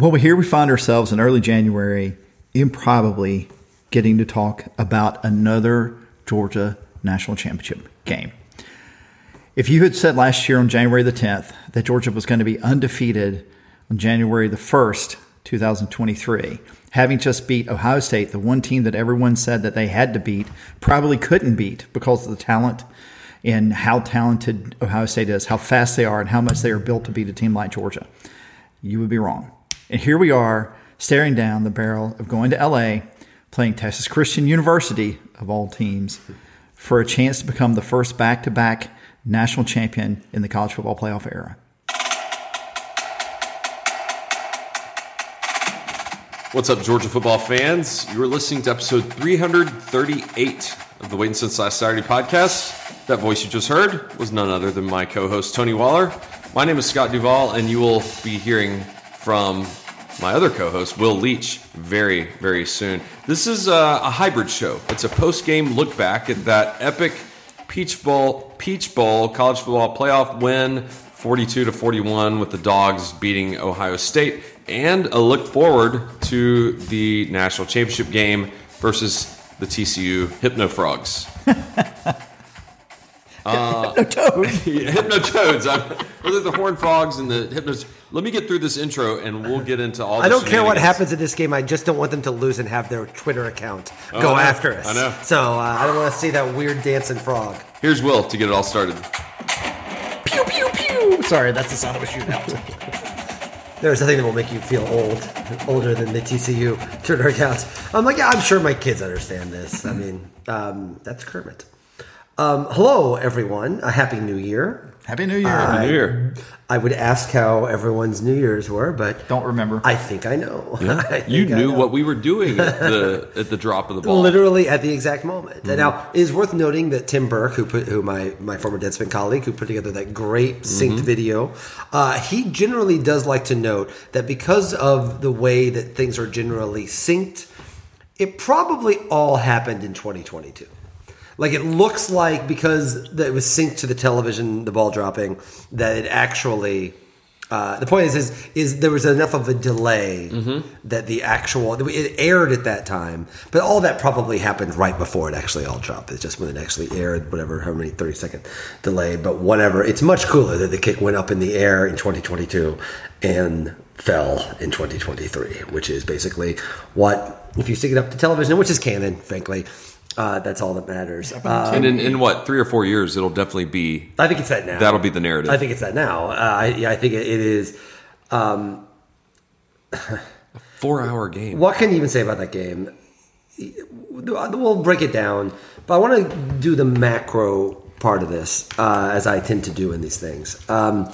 Well, here we find ourselves in early January, improbably getting to talk about another Georgia national championship game. If you had said last year on January the 10th that Georgia was going to be undefeated on January the 1st, 2023, having just beat Ohio State, the one team that everyone said that they had to beat, probably couldn't beat because of the talent and how talented Ohio State is, how fast they are, and how much they are built to beat a team like Georgia, you would be wrong. And here we are staring down the barrel of going to LA, playing Texas Christian University, of all teams, for a chance to become the first back to back national champion in the college football playoff era. What's up, Georgia football fans? You're listening to episode 338 of the Waiting Since Last Saturday podcast. That voice you just heard was none other than my co host, Tony Waller. My name is Scott Duvall, and you will be hearing from my other co host, Will Leitch, very, very soon. This is a, a hybrid show. It's a post game look back at that epic Peach Bowl, Peach Bowl college football playoff win, 42 to 41, with the Dogs beating Ohio State, and a look forward to the national championship game versus the TCU Hypno Frogs. Uh, no toads. hypno toads. Those are the horn frogs and the hypnos. Let me get through this intro, and we'll get into all. I don't care what happens in this game. I just don't want them to lose and have their Twitter account Oh, go after us. I know. So uh, I don't want to see that weird dancing frog. Here's Will to get it all started. Pew, pew, pew. Sorry, that's the sound of a shootout. There's nothing that will make you feel old, older than the TCU Twitter account. I'm like, yeah, I'm sure my kids understand this. I mean, um, that's Kermit. Um, hello, everyone. A happy New Year. Happy New Year. Happy New Year. I would ask how everyone's New Year's were, but don't remember. I think I know. I You think I knew know. what we were doing at the at the drop of the ball. Literally at the exact moment. And now it is worth noting that Tim Burke, who put, who my my former Deadspin colleague, who put together that great synced video, uh, he generally does like to note that because of the way that things are generally synced, it probably all happened in 2022. Like it looks like because that it was synced to the television, the ball dropping, that it actually. Uh, the point is, is, is there was enough of a delay that the actual it aired at that time, but all that probably happened right before it actually all dropped. It's just when it actually aired, whatever, how many thirty second delay, but whatever. It's much cooler that the kick went up in the air in 2022 and fell in 2023, which is basically what if you stick it up to television, which is canon, frankly. Uh, that's all that matters. Uh, and in, in what three or four years, it'll definitely be I think it's that now. that'll be the narrative. I think it's that now. Uh, I, yeah, I think it, it is. Um, Four hour game. what can you even say about that game? We'll break it down, but I want to do the macro part of this, uh, as I tend to do in these things. Um,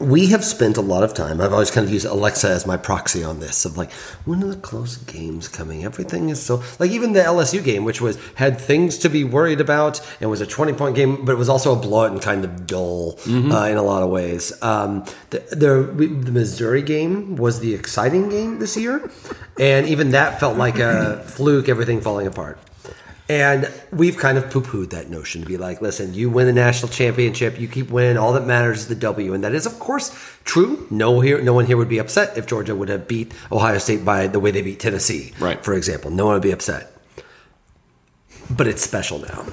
we have spent a lot of time. I've always kind of used Alexa as my proxy on this. Of like, when are the close games coming? Everything is so like even the LSU game, which was had things to be worried about and was a twenty point game, but it was also a blowout and kind of dull uh, in a lot of ways. Um, the, the the Missouri game was the exciting game this year, and even that felt like a fluke. Everything falling apart. And we've kind of poo pooed that notion to be like, listen, you win the national championship, you keep winning, all that matters is the W. And that is, of course, true. No, here, no one here would be upset if Georgia would have beat Ohio State by the way they beat Tennessee, Right. for example. No one would be upset. But it's special now.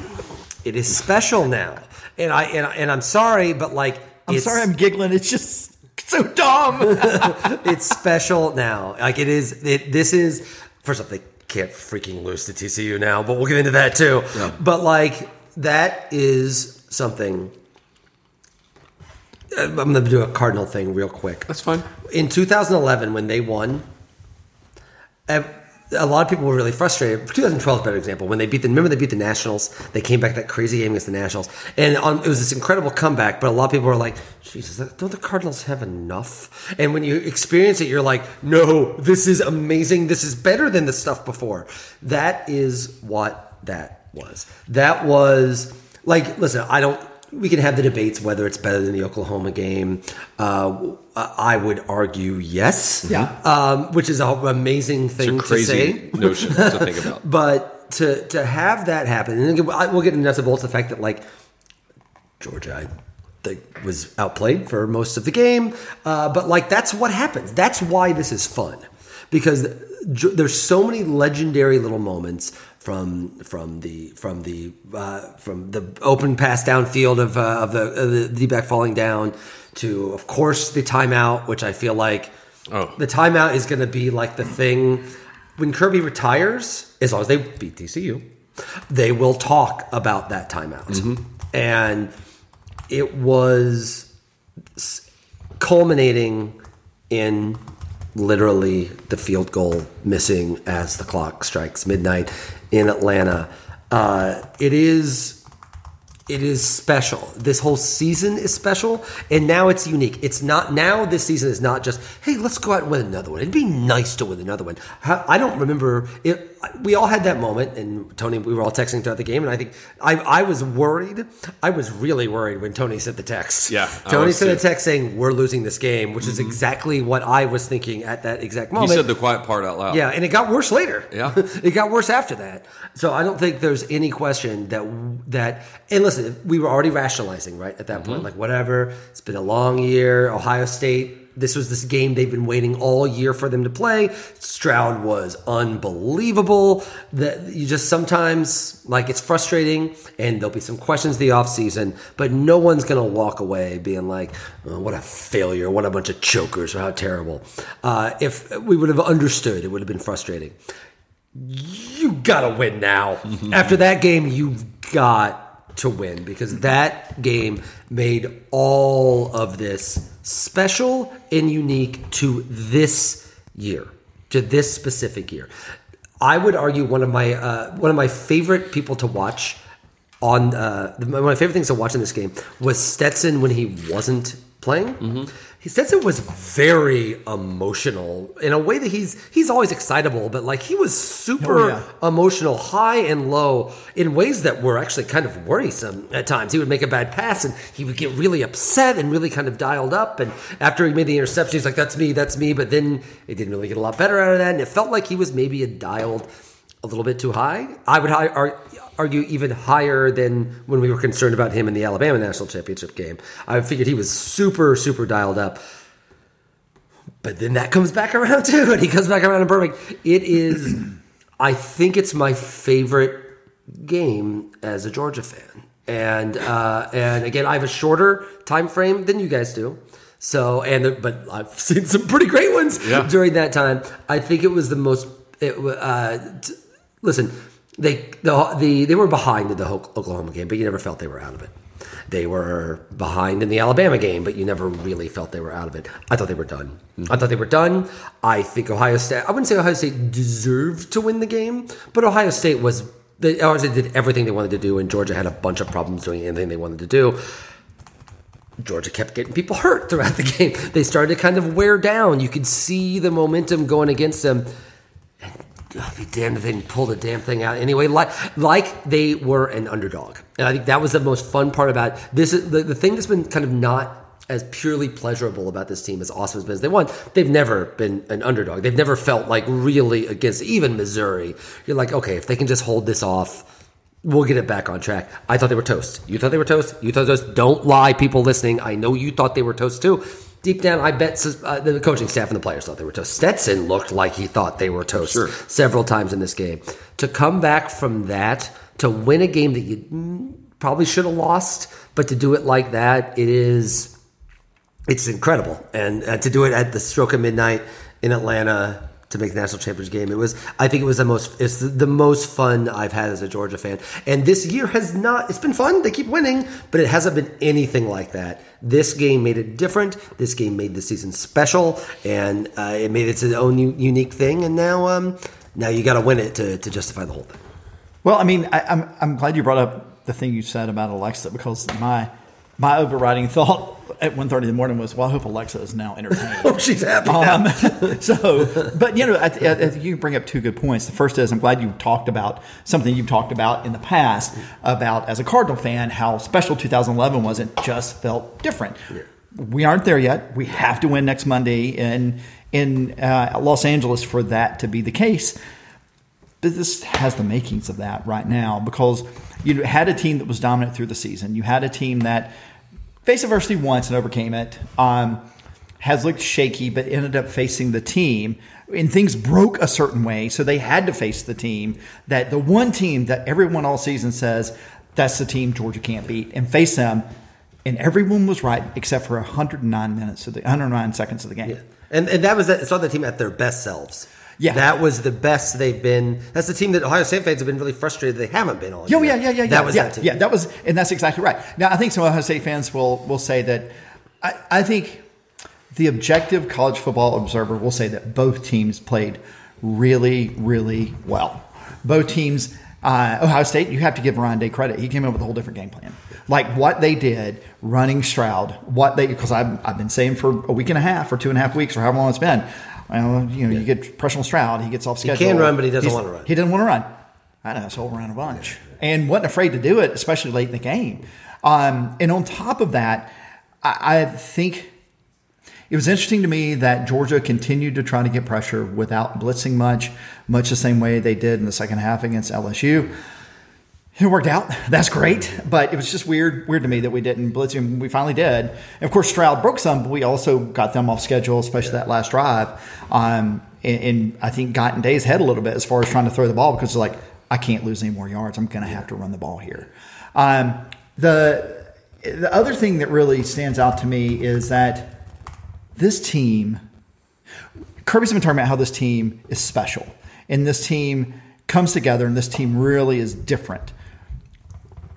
It is special now. And, I, and, I- and I'm sorry, but like, I'm it's- sorry I'm giggling. It's just so dumb. it's special now. Like it is. It, this is first off, they can't freaking lose to TCU now, but we'll get into that too. But like that is something. I'm going to do a Cardinal thing real quick. That's fine. In 2011, when they won, a lot of people were really frustrated. 2012 is a better example. When they beat the, remember they beat the Nationals. They came back that crazy game against the Nationals, and it was this incredible comeback. But a lot of people were like, "Jesus, don't the Cardinals have enough?" And when you experience it, you're like, "No, this is amazing. This is better than the stuff before." That is what that was. That was like, listen, I don't. We can have the debates whether it's better than the Oklahoma game. Uh, I would argue yes. Yeah. Um, which is an amazing thing to crazy say. notion to think about. But to to have that happen, and again, we'll get into nuts and bolts the fact that like Georgia, I they was outplayed for most of the game. Uh, but like that's what happens. That's why this is fun because there's so many legendary little moments from from the from the uh, from the open pass downfield of uh, of the, of the D back falling down to of course the timeout, which I feel like Oh. the timeout is going to be like the thing when Kirby retires. As long as they beat TCU, they will talk about that timeout, and it was culminating in literally the field goal missing as the clock strikes midnight in Atlanta. Uh, it is it is special. This whole season is special, and now it's unique. It's not now. This season is not just hey, let's go out and win another one. It'd be nice to win another one. I don't remember it. We all had that moment, and Tony, we were all texting throughout the game, and I think I, I was worried. I was really worried when Tony sent the text. Yeah, Tony sent a text saying we're losing this game, which is mm-hmm. exactly what I was thinking at that exact moment. He said the quiet part out loud. Yeah, and it got worse later. Yeah. it got worse after that. So I don't think there's any question that that. And listen, we were already rationalizing right at that mm-hmm. point, like whatever. It's been a long year. Ohio State. This was this game they've been waiting all year for them to play. Stroud was unbelievable. That you just sometimes like it's frustrating, and there'll be some questions the offseason, but no one's gonna walk away being like, oh, "What a failure! What a bunch of chokers! Or how terrible!" Uh, if we would have understood, it would have been frustrating you gotta win now. After that game, you've got to win because that game made all of this special and unique to this year, to this specific year. I would argue one of my uh, one of my favorite people to watch on uh, one of my favorite things to watch in this game was Stetson when he wasn't playing. He says it was very emotional in a way that he's he's always excitable, but like he was super Oh, yeah. emotional, high and low, in ways that were actually kind of worrisome at times. He would make a bad pass and he would get really upset and really kind of dialed up. And after he made the interception, he's like, "That's me, that's me." But then it didn't really get a lot better out of that, and it felt like he was maybe a dialed a little bit too high. I would argue even higher than when we were concerned about him in the Alabama national championship game. I figured he was super, super dialed up. But then that comes back around too, and he comes back around in Birmingham. It is, I think it's my favorite game as a Georgia fan, and uh, and again, I have a shorter time frame than you guys do. So and but I've seen some pretty great ones Yeah. during that time. I think it was the most. It, uh, t- listen, they the, the they were behind in the Oklahoma game, but you never felt they were out of it. They were behind in the Alabama game, but you never really felt they were out of it. I thought they were done. Mm-hmm. I thought they were done. I think Ohio State. I wouldn't say Ohio State deserved to win the game, but Ohio State was. They, Ohio State did everything they wanted to do, and Georgia had a bunch of problems doing anything they wanted to do. Georgia kept getting people hurt throughout the game. They started to kind of wear down. You could see the momentum going against them. I'll be damned if they didn't pull the damn thing out anyway. Like, like they were an underdog. And I think that was the most fun part about this. Is the, the thing that's been kind of not as purely pleasurable about this team as awesome as they won. They've never been an underdog. They've never felt like really against even Missouri. You're like, okay, if they can just hold this off, We'll get it back on track. I thought they were toast. You thought they were toast. You thought toast. Don't lie, people listening. I know you thought they were toast too. Deep down, I bet uh, the coaching staff and the players thought they were toast. Stetson looked like he thought they were toast Sure. several times in this game. To come back from that to win a game that you probably should have lost, but to do it like that, it is it's incredible. And uh, to do it at the stroke of midnight in Atlanta to make the national championship game, it was. I think it was the most. It's the, the most fun I've had as a Georgia fan. And this year has not. It's been fun. They keep winning, but it hasn't been anything like that. This game made it different. This game made the season special, and uh, it made its own u- unique thing. And now, um, now you got to win it to, to justify the whole thing. Well, I mean, I, I'm I'm glad you brought up the thing you said about Alexa because my my overriding thought at 1.30 in the morning was, well, I hope Alexa is now entertained. Oh, she's happy. now. Um, so, but you know, I, I, I you bring up two good points. The first is I'm glad you talked about something you've talked about in the past about as a Cardinal fan how special 2011 was. It just felt different. We aren't there yet. We have to win next Monday in in uh, Los Angeles for that to be the case. But this has the makings of that right now because you had a team that was dominant through the season. You had a team that faced adversity once and overcame it. Um, has looked shaky, but ended up facing the team. And things broke a certain way, so they had to face the team that the one team that everyone all season says that's the team Georgia can't beat, and face them. And everyone was right except for 109 minutes of the 109 seconds of the game. And and that was it's on the team at their best selves. Yeah. that was the best they've been. That's the team that Ohio State fans have been really frustrated they haven't been on. Oh yeah, yeah, yeah, yeah. That was yeah, that team. Yeah, that was, and that's exactly right. Now, I think some Ohio State fans will will say that. I, I think the objective college football observer will say that both teams played really, really well. Both teams. Uh, Ohio State, you have to give Ryan Day credit. He came up with a whole different game plan. Like what they did running Stroud, what they, because I've, I've been saying for a week and a half or two and a half weeks or however long it's been, well, you know, you get pressure on Stroud, he gets off schedule. He can run, but he doesn't He's- wanna run. He doesn't want to run. I know, so ran a bunch. And wasn't afraid to do it, especially late in the game. Um, and on top of that, I, I think it was interesting to me that Georgia continued to try to get pressure without blitzing much, much the same way they did in the second half against LSU. It worked out. That's great, but it was just weird, weird to me that we didn't blitz him. We finally did. And of course, Stroud broke some, but we also got them off schedule, especially that last drive. Um, and, and I think got in Day's head a little bit as far as trying to throw the ball because like I can't lose any more yards. I'm going to have to run the ball here. Um, the the other thing that really stands out to me is that this team, Kirby's been talking about how this team is special and this team comes together and this team really is different.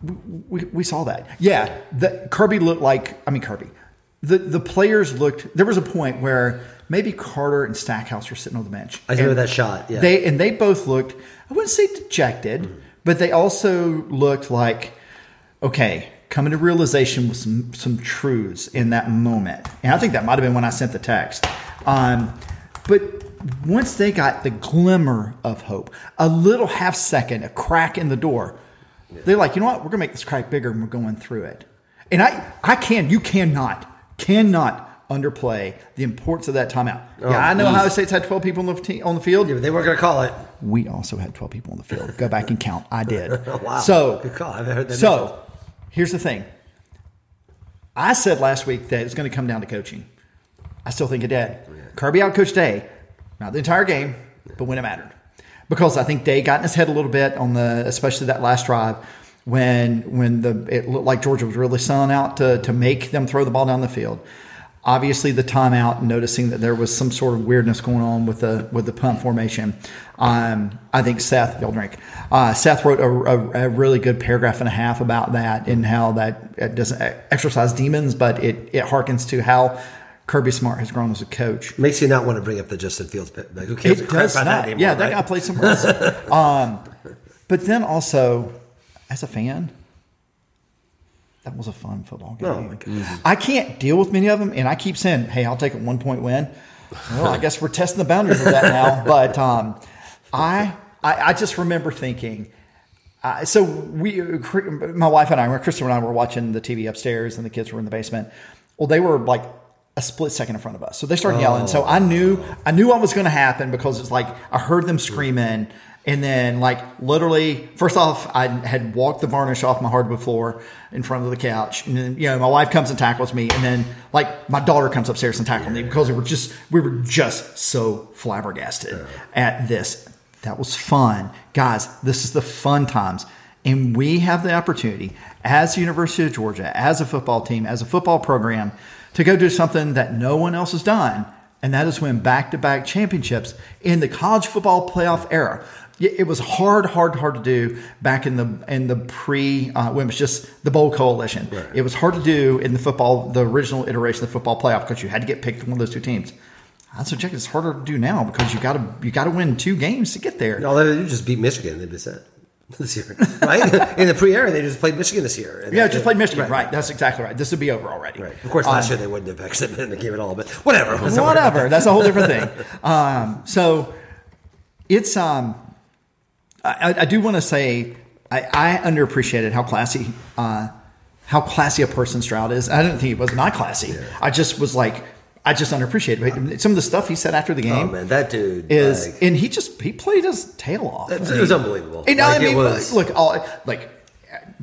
We, we saw that. Yeah, the, Kirby looked like, I mean, Kirby. The, the players looked, there was a point where maybe Carter and Stackhouse were sitting on the bench. I remember that shot, yeah. They, and they both looked, I wouldn't say dejected, but they also looked like, okay, coming to realization with some some truths in that moment. And I think that might have been when I sent the text. Um, but once they got the glimmer of hope, a little half second, a crack in the door, they're like, you know what? We're gonna make this crack bigger, and we're going through it. And I, I can, you cannot, cannot underplay the importance of that timeout. Oh, yeah, I know Ohio State's had twelve people on the te- on the field. Yeah, but they weren't going to call it. We also had twelve people on the field. Go back and count. I did. Wow. So Good call. I haven't heard that So here's the thing. I said last week that it's going to come down to coaching. I still think it did. Kirby outcoached Day, not the entire game, but when it mattered, because I think Day got in his head a little bit on the, especially that last drive when when the it looked like Georgia was really selling out to to make them throw the ball down the field. Obviously, the timeout, noticing that there was some sort of weirdness going on with the with the punt formation. Um, I think Seth, y'all drink. Uh, Seth wrote a, a, a really good paragraph and a half about that and how that doesn't exercise demons, but it it harkens to how Kirby Smart has grown as a coach. Makes you not want to bring up the Justin Fields pick. Like, who cares It does not. that anymore, yeah, that guy played somewhere else. um, but then also, as a fan, that was a fun football game. Oh, my. I can't deal with many of them, and I keep saying, "Hey, I'll take a one point win." Well, I guess we're testing the boundaries of that now. But um, I, I, I just remember thinking. Uh, so we, my wife and I, Kristen and I were watching the TV upstairs, and the kids were in the basement. Well, they were like a split second in front of us, so they started yelling. So I oh. knew, I knew what was going to happen because it's like I heard them screaming, and then like literally, first off, I had walked the varnish off my hardwood floor in front of the couch, and then you know my wife comes and tackles me, and then like my daughter comes upstairs and tackles me because we were just we were just so flabbergasted at this. That was fun. Guys, this is the fun times. And we have the opportunity as the University of Georgia, as a football team, as a football program, to go do something that no one else has done. And that is win back to back championships in the college football playoff era. It was hard, hard, hard to do back in the in the pre uh, when it was just the bowl coalition. It was hard to do in the football, the original iteration of the football playoff because you had to get picked one of those two teams. That's what check. It's harder to do now because you got to you got to win two games to get there. All they just beat Michigan. They'd be set this year, right? In the pre-era, they just played Michigan this year. Yeah, that- just played Michigan. Right. That's exactly right. This would be over already. Right. Of course, last year they wouldn't have actually been in the game at all, but whatever. That's Whatever. That's a whole different thing. Um, so it's um, I, I do want to say I, I underappreciated how classy uh, how classy a person Stroud is. I didn't think he was not classy. I just was like I just underappreciated some of the stuff he said after the Oh game. man, that dude is like, and he just he played his tail off. it was unbelievable. And Like, I mean, it was, look, all like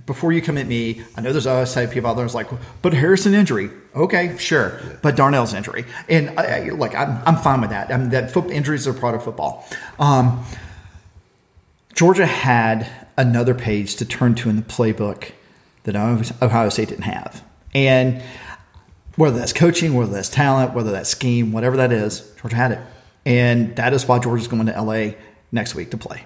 before you come at me, I know there's always type people out there that's like, but Harrison injury, okay, sure, but Darnell's injury, and I, I, look, I'm, I'm fine with that. I mean, that foot, injuries are part of football. Um, Georgia had another page to turn to in the playbook that Ohio State didn't have, and whether that's coaching, whether that's talent, whether that's scheme, whatever that is, Georgia had it, and that is why Georgia's going to LA next week to play.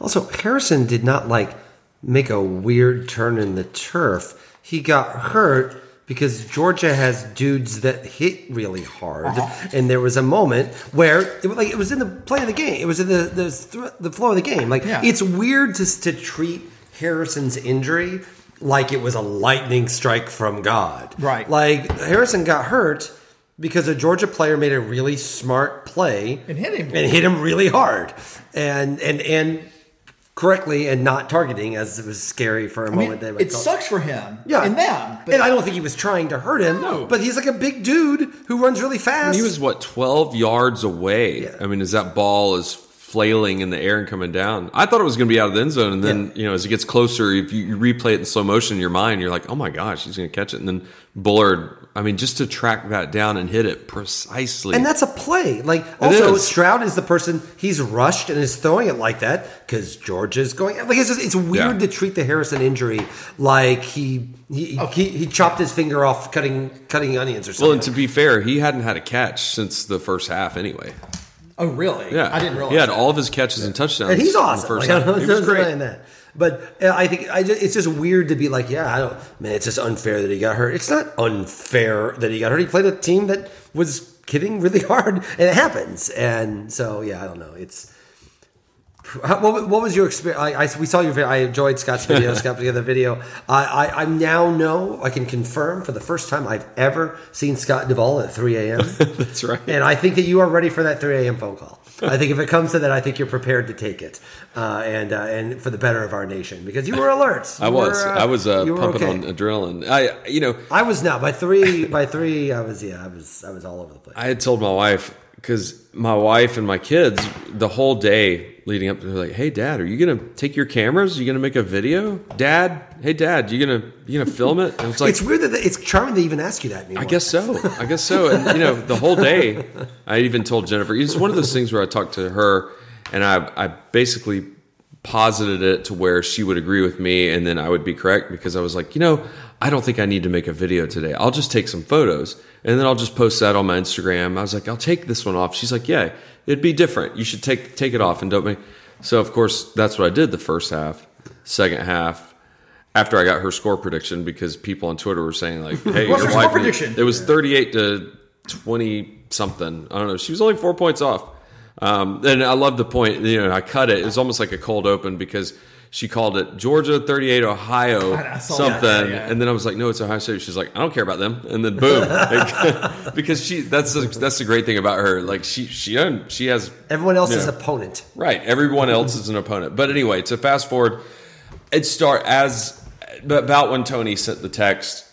Also, Harrison did not like make a weird turn in the turf. He got hurt because Georgia has dudes that hit really hard, uh-huh. and there was a moment where it was like it was in the play of the game. It was in the the, the flow of the game. Like yeah. it's weird to to treat Harrison's injury like it was a lightning strike from God. Right. Like Harrison got hurt because a Georgia player made a really smart play and hit him and hit him really hard. And and and correctly and not targeting as it was scary for a I moment. Mean, it sucks for him. Yeah. And them. But and I don't think he was trying to hurt him. No. But he's like a big dude who runs really fast. I mean, he was, what, 12 yards away? Yeah. I mean, as that ball is flailing in the air and coming down. I thought it was going to be out of the end zone. And then, yeah. you know, as it gets closer, if you, you replay it in slow motion in your mind, you're like, oh my gosh, he's going to catch it. And then Bullard I mean, just to track that down and hit it precisely. And that's a play. Like, also, Stroud is the person, he's rushed and is throwing it like that because George is going. Like, it's, just, it's weird yeah. to treat the Harrison injury like he he, okay. he he chopped his finger off cutting cutting onions or something. Well, and to be fair, he hadn't had a catch since the first half anyway. Oh, really? Yeah. I didn't realize. He had all of his catches and touchdowns. And he's awesome. Like, I don't, he was great. That. But uh, I think I just, it's just weird to be like, yeah, I don't, man, it's just unfair that he got hurt. It's not unfair that he got hurt. He played a team that was hitting really hard, and it happens. And so, yeah, I don't know. It's what, what was your experience? I, I, we saw your. video. I enjoyed Scott's video. Scott put together the video. I, I, I now know. I can confirm for the first time I've ever seen Scott Duvall at 3 a.m. That's right. And I think that you are ready for that 3 a.m. phone call. I think if it comes to that, I think you're prepared to take it, uh, and uh, and for the better of our nation because you were alert. You I was. Were, uh, I was uh, pumping okay. on adrenaline. I, you know, I was not by three. By three, I was. Yeah, I was. I was all over the place. I had told my wife because my wife and my kids the whole day leading up to they're like, "Hey, Dad, are you gonna take your cameras? Are you gonna make a video? Dad, hey, Dad, you gonna you gonna film it?" And it's like it's weird that it's charming to even ask you that. Anymore. I guess so. I guess so. And you know, the whole day, I even told Jennifer. It's one of those things where I talked to her, and I I basically posited it to where she would agree with me, and then I would be correct because I was like, you know, I don't think I need to make a video today. I'll just take some photos and then I'll just post that on my Instagram. I was like, I'll take this one off. She's like, yeah, it'd be different. You should take take it off and don't make. So of course that's what I did the first half. Second half, after I got her score prediction because people on Twitter were saying like, "Hey, What's your wife prediction?" It was thirty-eight to twenty something. I don't know. She was only four points off. Um, and I love the point. You know, I cut it. It was almost like a cold open because she called it Georgia 38 Ohio something that, yeah. and then I was like no it's Ohio State. She's like I don't care about them. And then boom. Like, because she that's the, that's the great thing about her. Like she she she has everyone else is opponent. Right. Everyone else is an opponent. But anyway to fast forward it start as about when Tony sent the text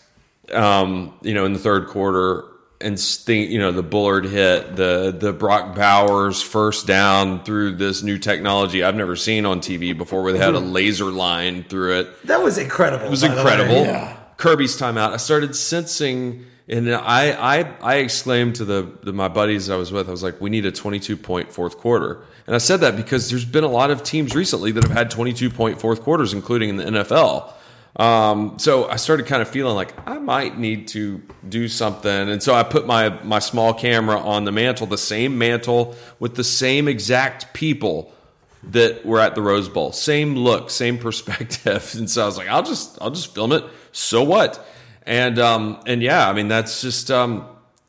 um, you know in the third quarter and think you know the Bullard hit the the Brock Bowers first down through this new technology I've never seen on TV before where they had a mm-hmm. laser line through it. That was incredible. It was incredible. Yeah. Kirby's timeout. I started sensing and I I I exclaimed to the, the my buddies I was with I was like we need a 22 point fourth quarter. And I said that because there's been a lot of teams recently that have had 22 point fourth quarters including in the NFL. Um, so I started kind of feeling like I might need to do something, and so I put my my small camera on the mantle, the same mantle with the same exact people that were at the Rose Bowl, same look, same perspective, and so I was like, I'll just I'll just film it. So what? And um, and yeah, I mean that's just um,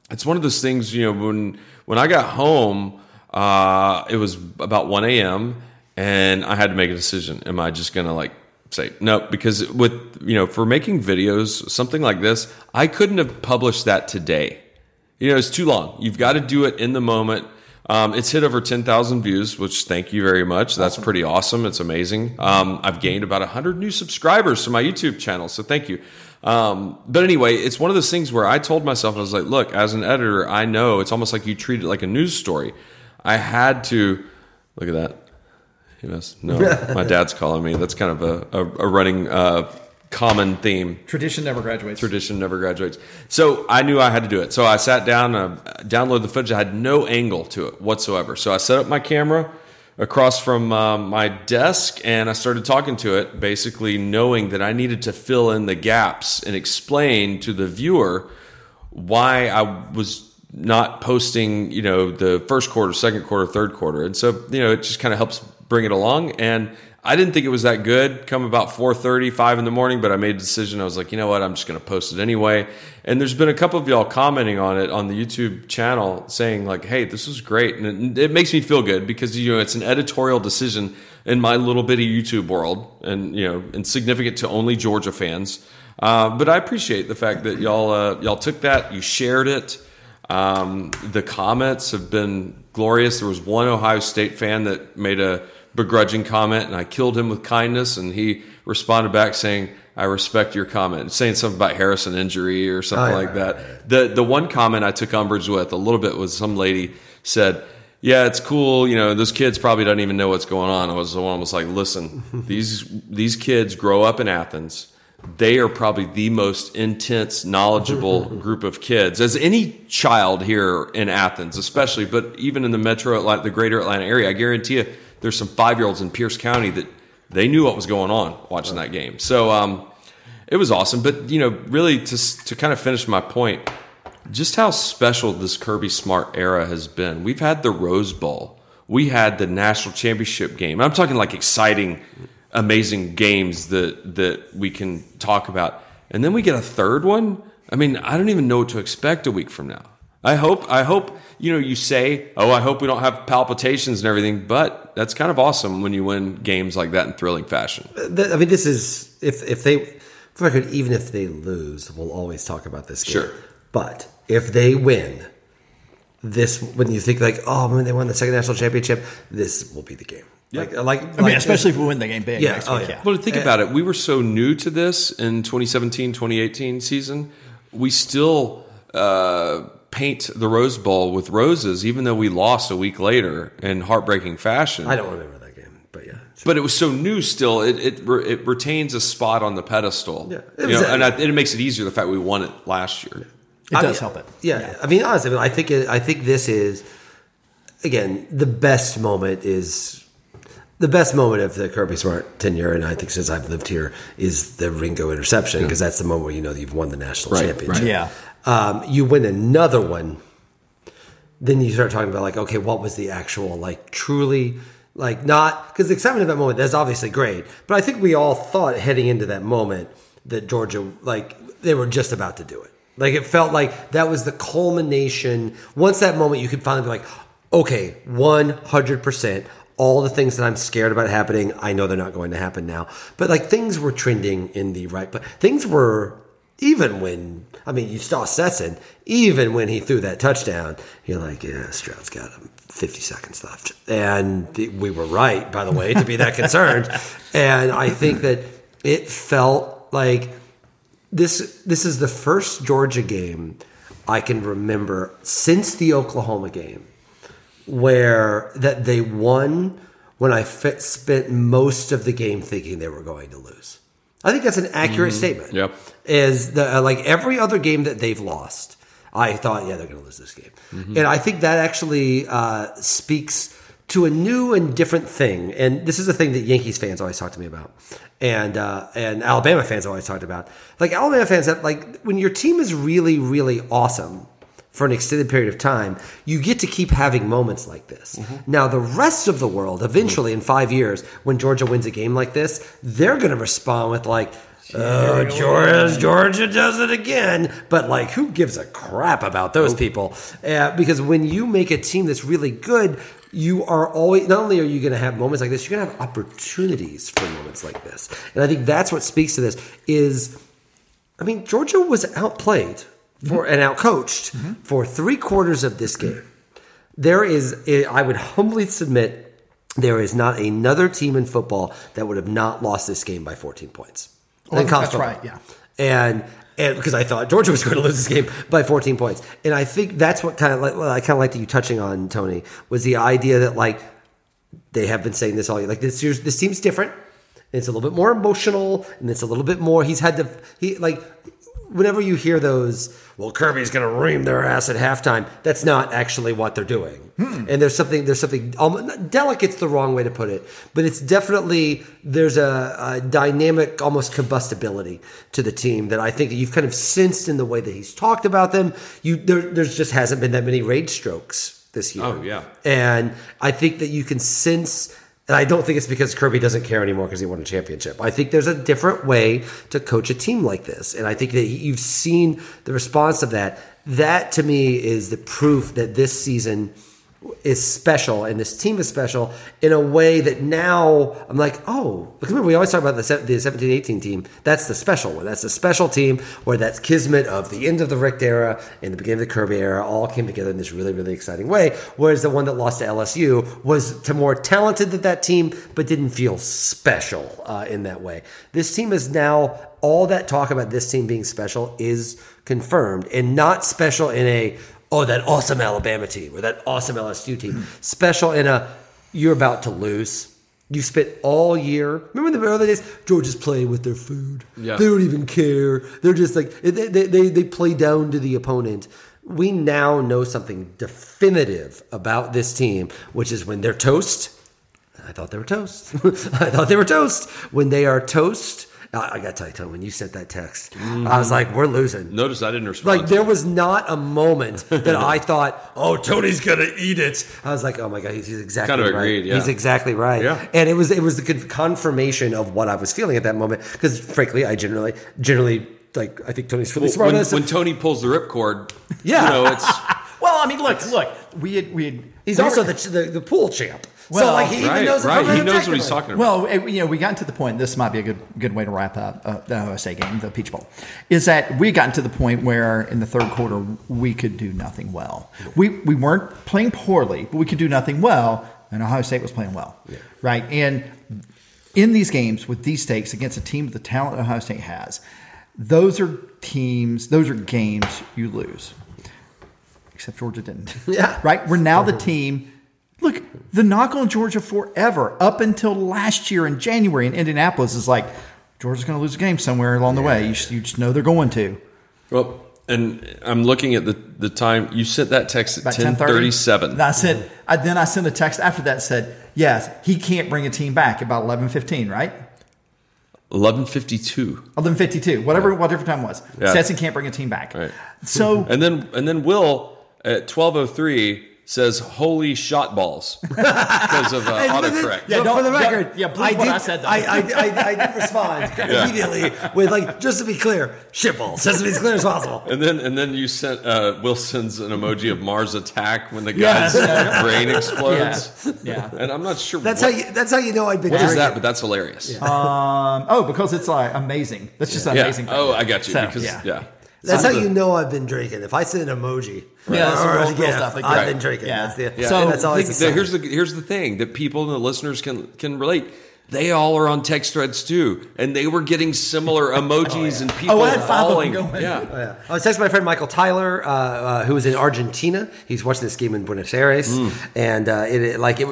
it's one of those things. You know, when when I got home, uh, it was about one a.m. and I had to make a decision. Am I just gonna like say no because with you know for making videos something like this i couldn't have published that today you know it's too long you've got to do it in the moment um, it's hit over 10,000 views, which thank you very much. That's awesome. pretty awesome. It's amazing. Um, I've gained about 100 new subscribers to my YouTube channel, so thank you. Um, but anyway, it's one of those things where I told myself, I was like, look, as an editor, I know it's almost like you treat it like a news story. I had to, look at that. He knows. No, my dad's calling me. That's kind of a, a, a running uh, common theme Tradition never graduates. tradition never graduates. So I knew I had to do it. So I sat down, uh, downloaded the footage. I had no angle to it whatsoever. So I set up my camera across from uh, my desk and I started talking to it, basically knowing that I needed to fill in the gaps and explain to the viewer why I was not posting, you know, the first quarter, second quarter, third quarter. And so, you know, it just kind of helps bring it along. And I didn't think it was that good come about 4.30, 5 in the morning, but I made a decision. I was like, you know what, I'm just going to post it anyway. And there's been a couple of y'all commenting on it on the YouTube channel saying like, hey, this was great. And it, it makes me feel good because, you know, it's an editorial decision in my little bitty YouTube world and, you know, insignificant to only Georgia fans. Uh, but I appreciate the fact that y'all, uh, y'all took that, you shared it. Um, the comments have been glorious. There was one Ohio State fan that made a begrudging comment, and I killed him with kindness, and he responded back saying, "I respect your comment," saying something about Harrison injury or something Oh, yeah, like that. The the one comment I took umbrage with a little bit was some lady said. Yeah, it's cool. You know, those kids probably don't even know what's going on. I was the one was like, listen, these these kids grow up in Athens they are probably the most intense, knowledgeable group of kids, as any child here in Athens, especially, but even in the metro, Atlanta, the greater Atlanta area. I guarantee you, there's some five year olds in Pierce County that they knew what was going on watching that game. So um, it was awesome. But you know, really, to to kind of finish my point, just how special this Kirby Smart era has been. We've had the Rose Bowl, we had the national championship game. I'm talking like exciting amazing games that that we can talk about. And then we get a third one. I mean, I don't even know what to expect a week from now. I hope I hope you know you say, "Oh, I hope we don't have palpitations and everything," but that's kind of awesome when you win games like that in thrilling fashion. I mean, this is if if they, for record, even if they lose, we'll always talk about this game. Sure. But if they win, this when you think like, oh, when they won the second national championship, this will be the game. Like, like, I mean, especially if we win the game big Yeah, next oh, week. yeah. Yeah. Well, think about it. We were so new to this in 2017, 2018 season. We still uh, paint the Rose Bowl with roses, even though we lost a week later in heartbreaking fashion. I don't remember that game, but yeah. But it was so new still. It it, re- it retains a spot on the pedestal. Yeah. You know, and I, it makes it easier the fact we won it last year. It I does mean, help it. Yeah, I mean, honestly, I, mean, I think it, I think this is again the best moment is the best moment of the Kirby Smart tenure, and I think since I've lived here is the Ringo interception because that's the moment where you know that you've won the national Right, championship. right. Yeah. Um, you win another one, then you start talking about like, okay, what was the actual like truly like not because the excitement of that moment that's obviously great, but I think we all thought heading into that moment that Georgia like they were just about to do it. Like it felt like that was the culmination. Once that moment, you could finally be like, okay, one hundred percent. All the things that I'm scared about happening, I know they're not going to happen now. But like things were trending in the right, but things were even when I mean you saw Stetson, even when he threw that touchdown, you're like, yeah, Stroud's got him 50 seconds left, and we were right, by the way, to be that concerned. and I think that it felt like this. This is the first Georgia game I can remember since the Oklahoma game where that they won when I fit, spent most of the game thinking they were going to lose. I think that's an accurate mm-hmm. statement. Yep. Is the uh, like every other game that they've lost, I thought, yeah, they're going to lose this game, and I think that actually uh, speaks to a new and different thing. And this is a thing that Yankees fans always talk to me about, and uh, and Alabama fans always talked about. Like Alabama fans, that like when your team is really, really awesome for an extended period of time, you get to keep having moments like this. Now, the rest of the world, eventually in five years, when Georgia wins a game like this, they're going to respond with like, "Oh, Georgia, Georgia does it again." But like, who gives a crap about those people? Uh, because when you make a team that's really good. You are always not only are you going to have moments like this, you're going to have opportunities for moments like this, and I think that's what speaks to this. Is I mean, Georgia was outplayed for and outcoached for three quarters of this game. There is, I would humbly submit, there is not another team in football that would have not lost this game by 14 points. Well, college that's right, yeah. And and because I thought Georgia was going to lose this game by 14 points, and I think that's what kind of like I kind of liked that you touching on Tony was the idea that like they have been saying this all year. Like this year's this team's different, It's a little bit more emotional, and it's a little bit more. He's had to he like whenever you hear those, well, Kirby's going to ream their ass at halftime. That's not actually what they're doing. Hmm. And there's something there's something almost, delicate's the wrong way to put it, but it's definitely there's a, a dynamic, almost combustibility to the team that I think that you've kind of sensed in the way that he's talked about them. You there, there's just hasn't been that many rage strokes this year. Oh, yeah. and I think that you can sense. And I don't think it's because Kirby doesn't care anymore because he won a championship. I think there's a different way to coach a team like this. And I think that you've seen the response of that. That to me is the proof that this season is special and this team is special in a way that now I'm like, oh, because remember we always talk about the, the 17 18 team. That's the special one. That's the special team where that's kismet of the end of the Richt era and the beginning of the Kirby era all came together in this really, really exciting way. Whereas the one that lost to LSU was to more talented than that team, but didn't feel special uh, in that way. This team is now all that talk about this team being special is confirmed and not special in a oh that awesome Alabama team or that awesome LSU team. Special in a you're about to lose. You spent all year. Remember the early days, Georgia's playing with their food. Yeah. They don't even care. They're just like they, they, they, they play down to the opponent. We now know something definitive about this team, which is when they're toast. I thought they were toast. I thought they were toast. When they are toast, I, I got to tell you, Tony, when you sent that text, I was mm-hmm. like, we're losing. Notice I didn't respond. Like there was not a moment that I thought, "Oh, Tony's gonna eat it." I was like, "Oh my god, he's, he's exactly Kind of right. agreed, yeah. He's exactly right." Yeah. And it was it was the con- confirmation of what I was feeling at that moment because, frankly, I generally generally like I think Tony's really smart. when, when Tony pulls the ripcord, Yeah. you know, it's Well, I mean, look, look. We had we had. he's also the, the the pool champ, so Well, like he even knows right. He knows what he's talking about. Well, it- you know, we got to the point. This might be a good good way to wrap up uh, the OSA game, the Peach Bowl. Is that we gotten to the point where in the third quarter we could do nothing well. We we weren't playing poorly, but we could do nothing well, and Ohio State was playing well, right? And in these games with these stakes against a team with the talent Ohio State has, those are teams, those are games you lose. Except Georgia didn't. Yeah. Right? We're now the team. Look, the knock on Georgia forever, up until last year in January in Indianapolis, is like Georgia's going to lose a game somewhere along the way. You just, you just know they're going to. well. And I'm looking at the the time you sent that text at About ten 10:30. thirty seven. And I said, I, then I sent a text after that said, yes, he can't bring a team back about eleven fifteen, right? Eleven fifty two. Eleven fifty two, whatever whatever time was. Yeah. Stetson can't bring a team back. Right. So And then and then Will at twelve oh three says holy shot balls because of uh, autocorrect. Yeah, don't- for the record, yeah, believe what did, I said, though. I, I, I, I did respond immediately with like, just to be clear, shitballs, just to be as clear as possible. And then and then you sent uh, Wilson's an emoji of Mars attack when the Yes. guy's brain explodes. Yeah. yeah. And I'm not sure That's what, how you. That's how you know I've been what is drinking. that, but that's hilarious. Um, oh, because it's like amazing. That's just an yeah. amazing. thing. Oh, I got you. So, because yeah. Yeah. That's how you know I've been drinking. If I send an emoji, Yeah, that's or real- a stuff like I've that. been drinking. Yeah. That's the. Yeah. So So, that's always Think- the here's the here's the thing that people and the listeners can can relate. They all are on text threads too, and they were getting similar emojis and people Oh, I had five of them going. Yeah. Oh, yeah. I was texting my friend Michael Tyler, uh, uh, who was in Argentina. He's watching this game in Buenos Aires, Hmm. and uh, it, it- like it,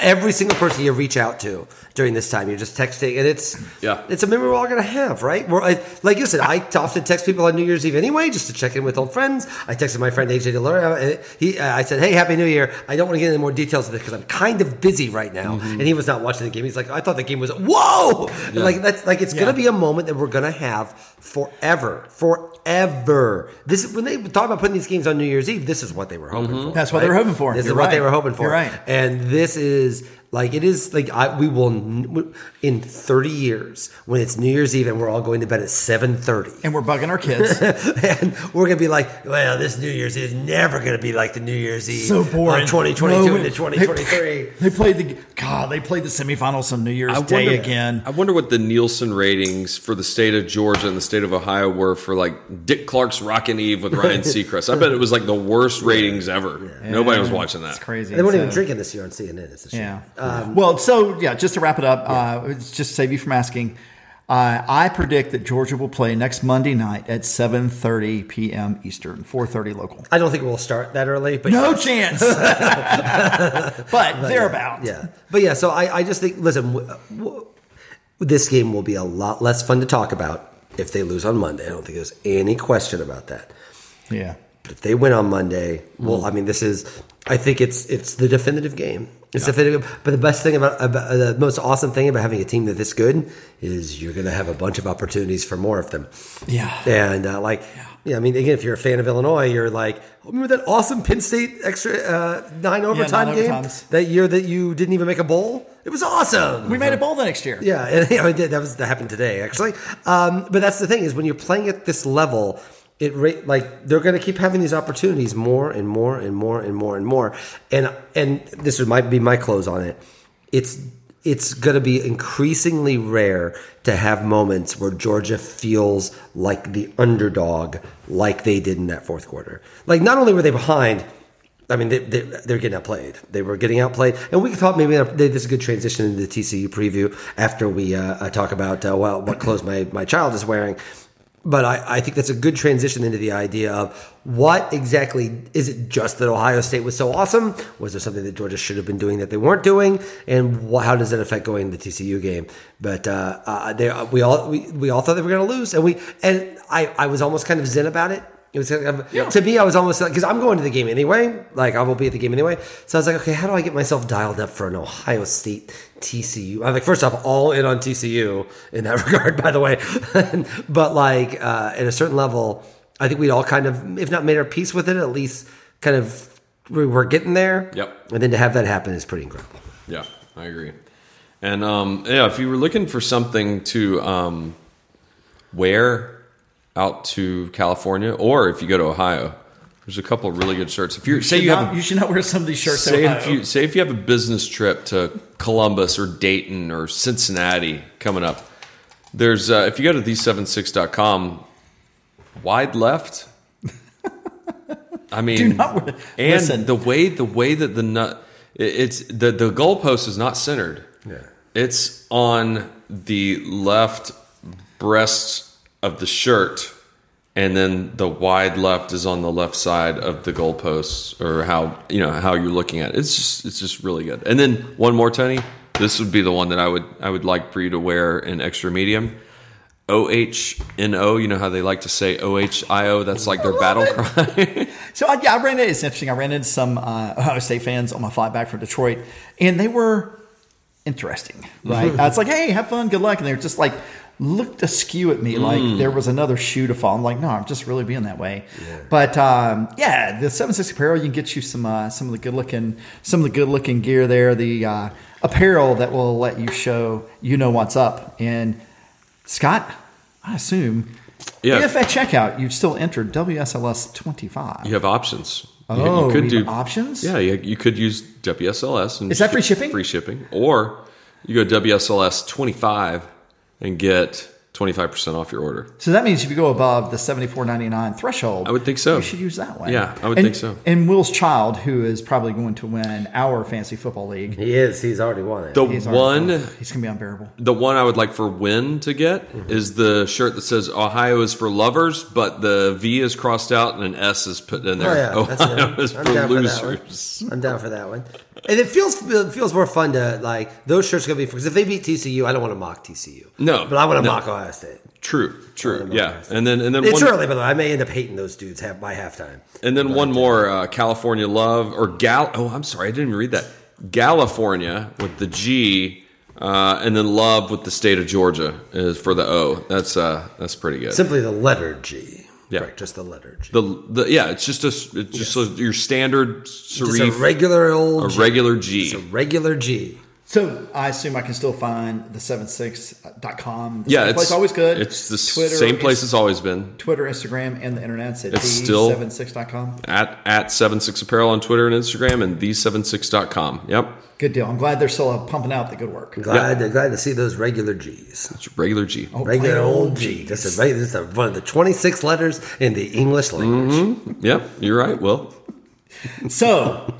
every single person you reach out to during this time, you're just texting, and it's Yeah. it's a memory we're all gonna have, right? We're, I, like you said, I often text people on New Year's Eve anyway, just to check in with old friends. I texted my friend AJ DeLora, he, uh, I said, "Hey, Happy New Year." I don't want to get into more details of this because I'm kind of busy right now, Mm-hmm. and he was not watching the game. He's like, "I thought the game was whoa!" And Like that's like it's Yeah. gonna be a moment that we're gonna have forever, forever. This is when they talk about putting these games on New Year's Eve, this is what they were hoping Mm-hmm. for. That's what they were hoping for. This You're is what they were hoping for. You're right. And this is like it is like I, we will in thirty years when it's New Year's Eve and we're all going to bed at seven thirty. and we're bugging our kids. and we're gonna be like, well, this New Year's Eve is never gonna be like the New Year's Eve so boring. of 2022 No, into 2023. They, they played the God. They played the semifinals on New Year's I Day wonder- again. I wonder what the Nielsen ratings for the state of Georgia and the state of Ohio were for like Dick Clark's Rockin' Eve with Ryan Seacrest. I bet it was like the worst ratings ever. Nobody was watching that. It's crazy. They weren't So- even drinking this year on CNN. It's a shame. Yeah. Well, so yeah, just to wrap it up, uh, just to save you from asking. Uh, I predict that Georgia will play next Monday night at 7:30 p.m. Eastern, 4:30 local. I don't think we'll start that early, but No chance, but thereabouts. Yeah, but yeah. So I, I just think, listen, w- w- this game will be a lot less fun to talk about if they lose on Monday. I don't think there's any question about that. Yeah. But if they win on Monday, well, I mean, this is. I think it's it's the definitive game. It's definitive. But the best thing about, about uh, the most awesome thing about having a team that this good is you're going to have a bunch of opportunities for more of them. Yeah. And uh, like, yeah. I mean, again, if you're a fan of Illinois, you're like, oh, remember that awesome Penn State extra uh, nine overtime nine game overtimes. that year that you didn't even make a bowl? It was awesome. We made a bowl the next year. Yeah, and I did. That was that happened today, actually. Um, but that's the thing is when you're playing at this level, it like they're going to keep having these opportunities more and more and more and more and more. And and this might be my close on it. It's it's going to be increasingly rare to have moments where Georgia feels like the underdog, like they did in that fourth quarter. Like not only were they behind. I mean, they, they, they're getting outplayed. They were getting outplayed, and we thought maybe this is a good transition into the TCU preview after we uh, uh, talk about uh, well what clothes my, my child is wearing. But I, I think that's a good transition into the idea of what exactly is it just that Ohio State was so awesome? Was there something that Georgia should have been doing that they weren't doing? And wh- how does that affect going to the TCU game? But uh, uh, they, we all we, we all thought they were going to lose, and we and I, I was almost kind of zen about it. It was of, to me, I was almost like because I'm going to the game anyway. Like I will be at the game anyway. So I was like, okay, how do I get myself dialed up for an Ohio State TCU? I'm like, first off, all in on TCU in that regard, by the way. but like uh, at a certain level, I think we'd all kind of, if not made our peace with it, at least kind of we we're getting there. Yep. And then to have that happen is pretty incredible. Yeah, I agree. And um, yeah, if you were looking for something to um, wear out to California, or if you go to Ohio, there's a couple of really good shirts. If you're say you not- have a, you should not wear some of these shirts. to say Ohio. if you say if you have a business trip to Columbus or Dayton or Cincinnati coming up, there's uh, if you go to these76.com, wide left. I mean, Do not wear- and listen. the way the way that the nut it's the the goalpost is not centered. Yeah. It's on the left breast of the shirt, and then the wide left is on the left side of the goalposts, or how you know how you're looking at it. It's just it's just really good. And then one more, Tony. This would be the one that I would I would like for you to wear in extra medium. O H N O. You know how they like to say O H I O. That's like their battle cry. So I, yeah, I ran into it's interesting. I ran into some uh, Ohio State fans on my flight back from Detroit, and they were interesting. Right? Uh, it's like, hey, have fun, good luck, and they're just like looked askew at me like there was another shoe to fall. I'm like, no, I'm just really being that way. But um, yeah, the seven six apparel you can get you some uh, some of the good looking some of the good looking gear there. The uh, apparel that will let you show you know what's up. And Scott, I assume. Yeah. If at checkout you've still entered WSLS 25. you have options. You- Oh, you could do have options? Yeah, you, could use WSLS. And Is that free shipping? Free shipping, or you go WSLS twenty five and get twenty five percent off your order. So that means if you go above the seventy four ninety nine threshold, I would think so. You should use that one. Yeah, I would And- think so. And Will's child, who is probably going to win our fantasy football league, He is. He's already won it. The he's one, already- he's going to be unbearable. the one I would like for Win to get mm-hmm. is the shirt that says Ohio is for lovers, but the V is crossed out and an S is put in there. Oh yeah, that's Ohio good. is I'm for down for that losers. one. I'm down for that one. And it feels it feels more fun to like those shirts gonna be because if they beat TCU, I don't want to mock TCU. No, but I want to no. mock Ohio State. True, true, yeah. And then and then It's one, early, by the way. I may end up hating those dudes half by halftime. And then one more, uh, California Love or Gal. Oh, I'm sorry, I didn't even read that. California with the G, uh, and then Love with the state of Georgia is for the O. That's uh, that's pretty good. Simply the letter G. Yeah. Right, just the letter G. The, the yeah, it's just a it's just a, your standard Just a regular old a G. regular It's G. a regular G. So I assume I can still find the 76.com. The Yeah, same it's place always good. It's the Twitter, same place it's always been. Twitter, Instagram, and the internet. At It's still- the76.com. At at seven six apparel on Twitter and Instagram and the76.com. Yep, Good deal. I'm glad they're still uh, pumping out the good work. Glad, glad to see those regular G's. it's regular G. Oh, regular old old G. Gs. Just a, reg- just a, one of the 26 letters in the English language. Mm-hmm. Yep, you're right. Will So,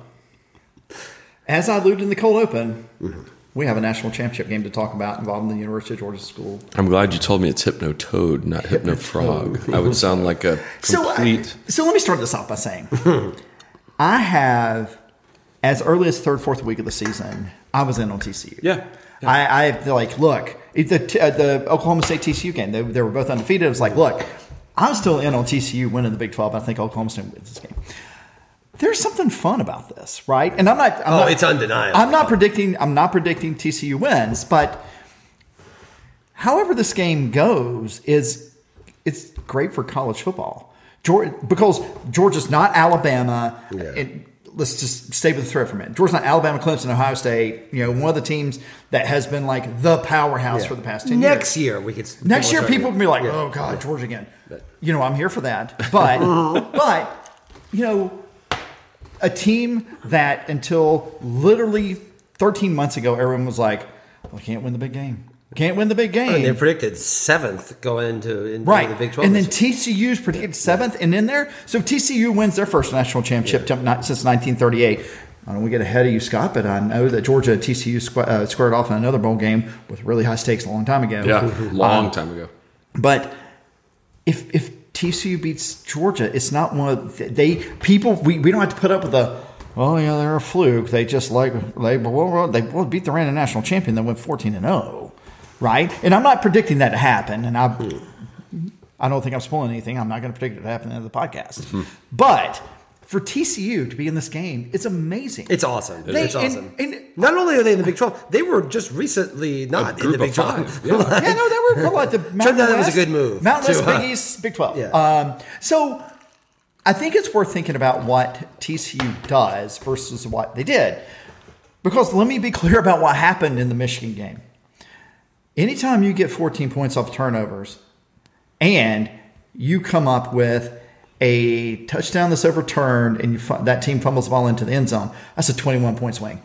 as I alluded in the cold open, we have a national championship game to talk about involving the University of Georgia School. I'm glad you told me it's Hypno Toad, not Hypno Frog. I would sound like a So, I- complete. so let me start this off by saying I have, as early as third, fourth week of the season, I was in on TCU. Yeah. I, I like, look, the uh, the Oklahoma State TCU game. They, they were both undefeated. It was like, look, I'm still in on TCU winning the Big 12. I think Oklahoma State wins this game. There's something fun about this, right? And I'm not. I'm Oh, not, it's undeniable. I'm not predicting. I'm not predicting TCU wins, but however this game goes is it's great for college football. Georgia, because Georgia's not Alabama. Yeah. It, let's just stay with the threat for a minute. Georgia's not Alabama, Clemson, Ohio State. You know, one of the teams that has been like the powerhouse Yeah. for the past ten years. Next year we could. Next year, people can be like, Yeah. "Oh God, Georgia again." You know, I'm here for that. But, but you know, a team that until literally 13 months ago, everyone was like, "We can't win the big game. Can't win the big game." And they predicted seventh going into, into Right, the Big Twelve. and then this year. TCU's predicted seventh, and in there, so TCU wins their first national championship t- not- since 1938. I don't want to get ahead of you, Scott, but I know that Georgia and TCU squ- uh, squared off in another bowl game with really high stakes a long time ago. Yeah, long Um, time ago. But if if TCU beats Georgia, it's not one of they people we, we don't have to put up with the oh yeah they're a fluke. They just like they well, they well, beat the random national champion that went fourteen and zero, right? And I'm not predicting that to happen, and I I don't think I'm spoiling anything. I'm not going to predict it to happen in the podcast, hmm. but. For TCU to be in this game, it's amazing. It's awesome. They- it's and- awesome. and- Not only are they in the Big Twelve, they were just recently not in the Big Twelve. five, yeah. yeah, no, they were like the Mountain out that was a good move, Mountain West, too, huh? Big East, Big Twelve. Yeah. Um, so I think it's worth thinking about what TCU does versus what they did, because let me be clear about what happened in the Michigan game. Anytime you get 14 points off turnovers, and you come up with a touchdown that's overturned, and you, fu- that team fumbles the ball into the end zone, that's a 21 point swing,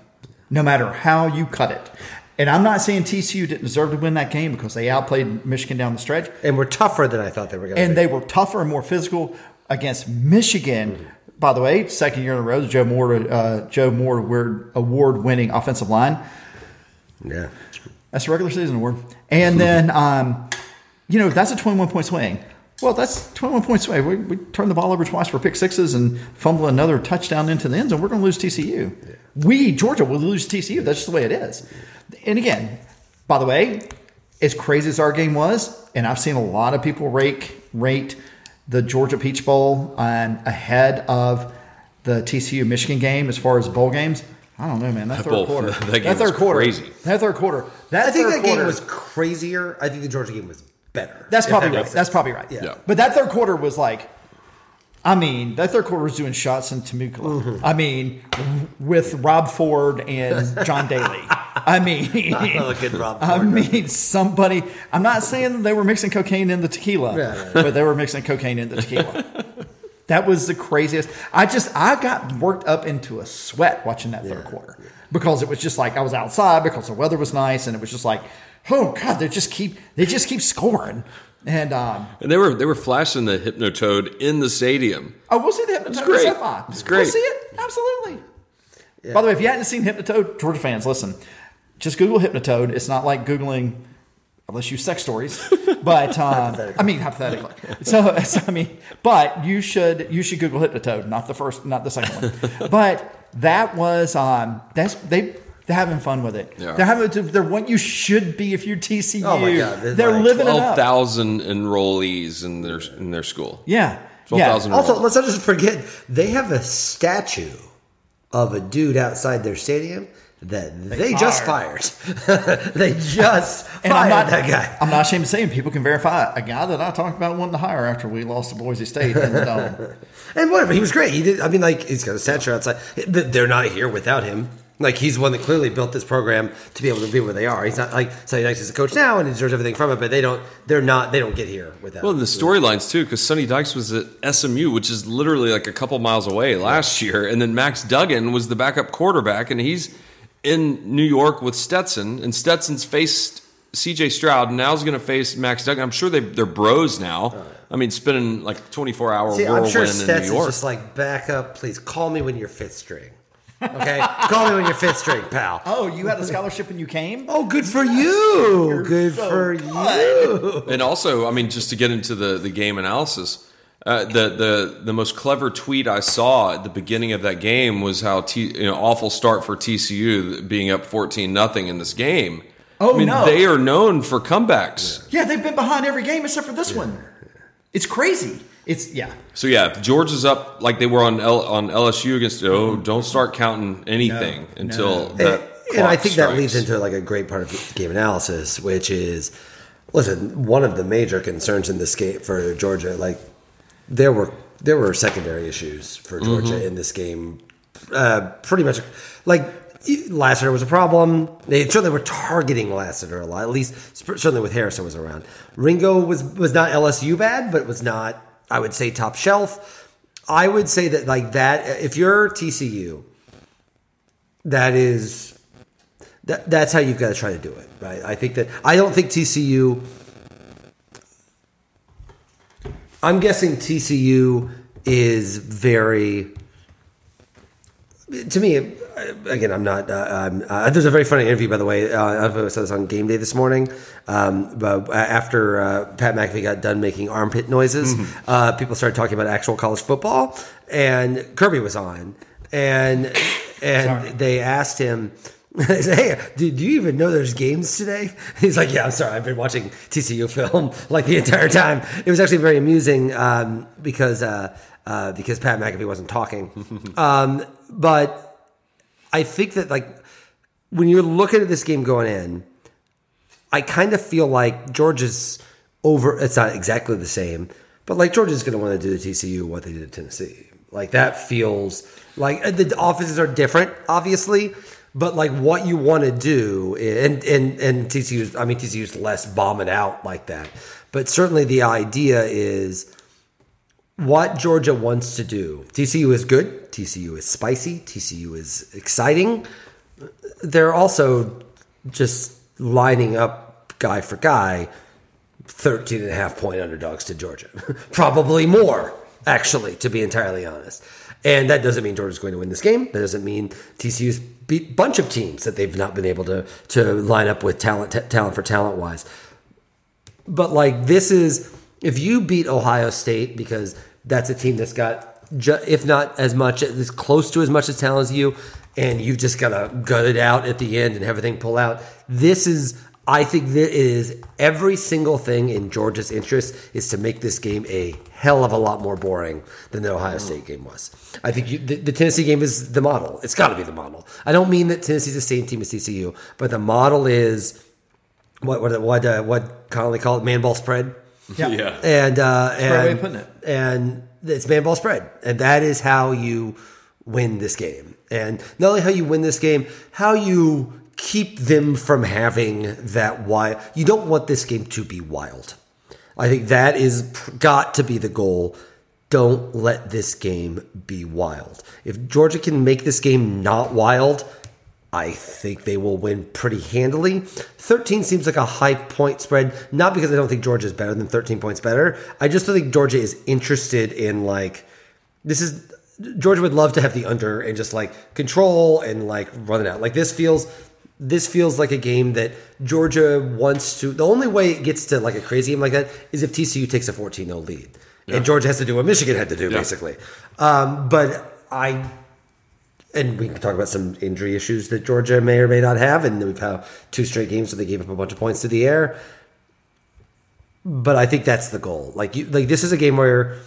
no matter how you cut it. And I'm not saying TCU didn't deserve to win that game because they outplayed Michigan down the stretch, and were tougher than I thought they were going to be. and be. they were tougher and more physical against Michigan. By the way, second year in a row, the Joe Moore uh, Joe Moore award winning offensive line. yeah. That's a regular season award. And then, um, you know, that's a 21 point swing. Well, that's 21 points away. We, we turn the ball over twice for pick sixes and fumble another touchdown into the end zone. We're going to lose TCU. We, Georgia, will lose TCU. That's just the way it is. And again, by the way, as crazy as our game was, and I've seen a lot of people rate rate the Georgia Peach Bowl um, ahead of the TCU Michigan game as far as bowl games. I don't know, man. That, That third bowl- quarter, that game third was quarter, crazy. That third quarter, that I think third that game was crazier. I think the Georgia game was better. That's probably that right. makes That's probably right. Yeah. Yeah. But that third quarter was like, I mean, that third quarter was doing shots in Temecula. Mm-hmm. I mean, with Rob Ford and John Daly. I mean, Oh, good Rob I Ford. mean, somebody. I'm not saying they were mixing cocaine in the tequila, Yeah, yeah. but they were mixing cocaine in the tequila. that was the craziest. I just I got worked up into a sweat watching that third quarter because it was just like I was outside because the weather was nice and it was just like, oh god, they just keep they just keep scoring. And um, And they were they were flashing the Hypnotoad in the stadium. oh, we'll see the Hypnotoad. It's great. SFI. It's great. We'll see it absolutely. By the way, if you hadn't seen Hypnotoad, Georgia fans, listen, just Google Hypnotoad. It's not like googling, unless you sex stories, but um, I mean hypothetically. So, so I mean, but you should you should Google Hypnotoad, not the first, not the second one. But that was um, that's they. They're having fun with it. Yeah. They're having. They're what you should be if you're TCU. Oh my God, They're, they're like living it Twelve up. thousand enrollees in their in their school. Yeah. Twelve yeah. thousand. Also, let's not just forget they have a statue of a dude outside their stadium that they, just fired. they just And fired I'm not that guy. I'm not ashamed of saying people can verify it. a guy that I talked about wanting to hire after we lost to Boise State in the dome. And whatever, he was great. He did. I mean, like he's got a statue outside. They're not here without him. Like he's the one that clearly built this program to be able to be where they are. He's not like Sonny Dykes is a coach now and he deserves everything from it, but they don't. They're not. They don't get here without. Well, and the storylines too, because Sonny Dykes was at SMU, which is literally like a couple miles away last year, and then Max Duggan was the backup quarterback, and he's in New York with Stetson, and Stetson's faced C.J. Stroud, and now now's going to face Max Duggan. I'm sure they they're bros now. Oh, I mean, spending like 24 hour See, I'm whirlwind sure in New Stetson's York. just like back up, please. Call me when you're fifth string. Okay, call me when you're fifth string, pal. Oh, you had a scholarship and you came? Oh, good for you. Good so for good. you. And also, I mean, just to get into the, the game analysis, uh, the the the most clever tweet I saw at the beginning of that game was how T, you know awful start for TCU being up fourteen nothing in this game, Oh, I mean, no. they are known for comebacks. Yeah, they've been behind every game except for this one. It's crazy. It's yeah. So yeah, George is up like they were on L, on LSU against. Oh, don't start counting anything No, until no. that. and, and I clock think that leads into like a great part of game analysis, which is listen, one of the major concerns in this game for Georgia, like there were there were secondary issues for Georgia Mm-hmm. in this game. Uh, pretty much like Lassiter was a problem. They certainly were targeting Lassiter a lot. At least certainly with Harrison was around. Ringo was was not LSU bad, but was not I would say top shelf. I would say that like that if you're TCU, that is that, that's how you've got to try to do it, right? I think that I don't think TCU. I'm guessing TCU is very. To me, again, I'm not. Uh, I'm, uh, there's a very funny interview, by the way. Uh, I saw this on Game Day this morning. Um, but after uh, Pat McAfee got done making armpit noises, uh, people started talking about actual college football, and Kirby was on, and and they asked him. They said, hey, did you even know there's games today? He's like, yeah, I'm sorry. I've been watching TCU film like the entire time. It was actually very amusing um, because uh, uh, because Pat McAfee wasn't talking. um, but I think that like when you're looking at this game going in, I kind of feel like Georgia's over. It's not exactly the same, but like Georgia's going to want to do to TCU what they did at Tennessee. Like that feels like the offenses are different, obviously, but like what you want to do, and and and TCU's. I mean, TCU's less bombing out like that, but certainly the idea is what Georgia wants to do. TCU is good. TCU is spicy. TCU is exciting. They're also just lining up guy for guy 13 and a half point underdogs to Georgia. Probably more, actually, to be entirely honest. And that doesn't mean Georgia's going to win this game. That doesn't mean TCU's beat a bunch of teams that they've not been able to to line up with talent t- talent for talent wise. But like this is if you beat Ohio State because that's a team that's got ju- if not as much as close to as much as talent as you, and you've just gotta gut it out at the end and everything pull out. This is I think that it is every single thing in Georgia's interest is to make this game a hell of a lot more boring than the Ohio State game was. I think you, the, the Tennessee game is the model. It's got to be the model. I don't mean that Tennessee's the same team as TCU, but the model is what what what uh, what Connelly called it man ball spread. Yeah. Yeah. And uh, a great way and putting it. and it's man ball spread, and that is how you win this game. And not only how you win this game, how you keep them from having that wild. You don't want this game to be wild. I think that is got to be the goal. Don't let this game be wild. If Georgia can make this game not wild, I think they will win pretty handily. 13 seems like a high point spread, not because I don't think Georgia is better than 13 points better. I just don't think Georgia is interested in like this is Georgia would love to have the under and just like control and like run it out. Like this feels this feels like a game that Georgia wants to the only way it gets to like a crazy game like that is if TCU takes a 14-0 lead. And Georgia has to do what Michigan had to do, Yeah. basically. Um, but I and we can talk about some injury issues that Georgia may or may not have, and we've had two straight games where they gave up a bunch of points to the air. But I think that's the goal. Like you, like this is a game where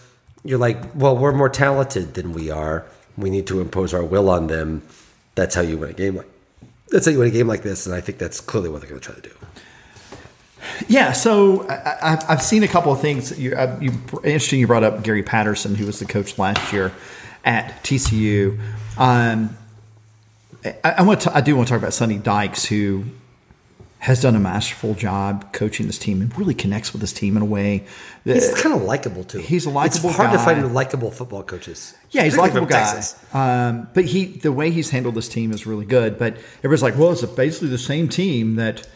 you're like, well, we're more talented than we are. We need to impose our will on them. That's how you win a game like. That's how you win a game like this, and I think that's clearly what they're going to try to do. Yeah, so I, I've, I've seen a couple of things. You, uh, you, interesting, you brought up Gary Patterson, who was the coach last year at TCU. Um, I, I want to, I do want to talk about Sonny Dykes, who has done a masterful job coaching this team and really connects with this team in a way. That, He's kind of likable too. He's a likable It's hard to guy. find likable football coaches. Yeah, he's a likable Particularly guy. Um, but he, the way he's handled this team is really good. But everybody's like, well, it's basically the same team that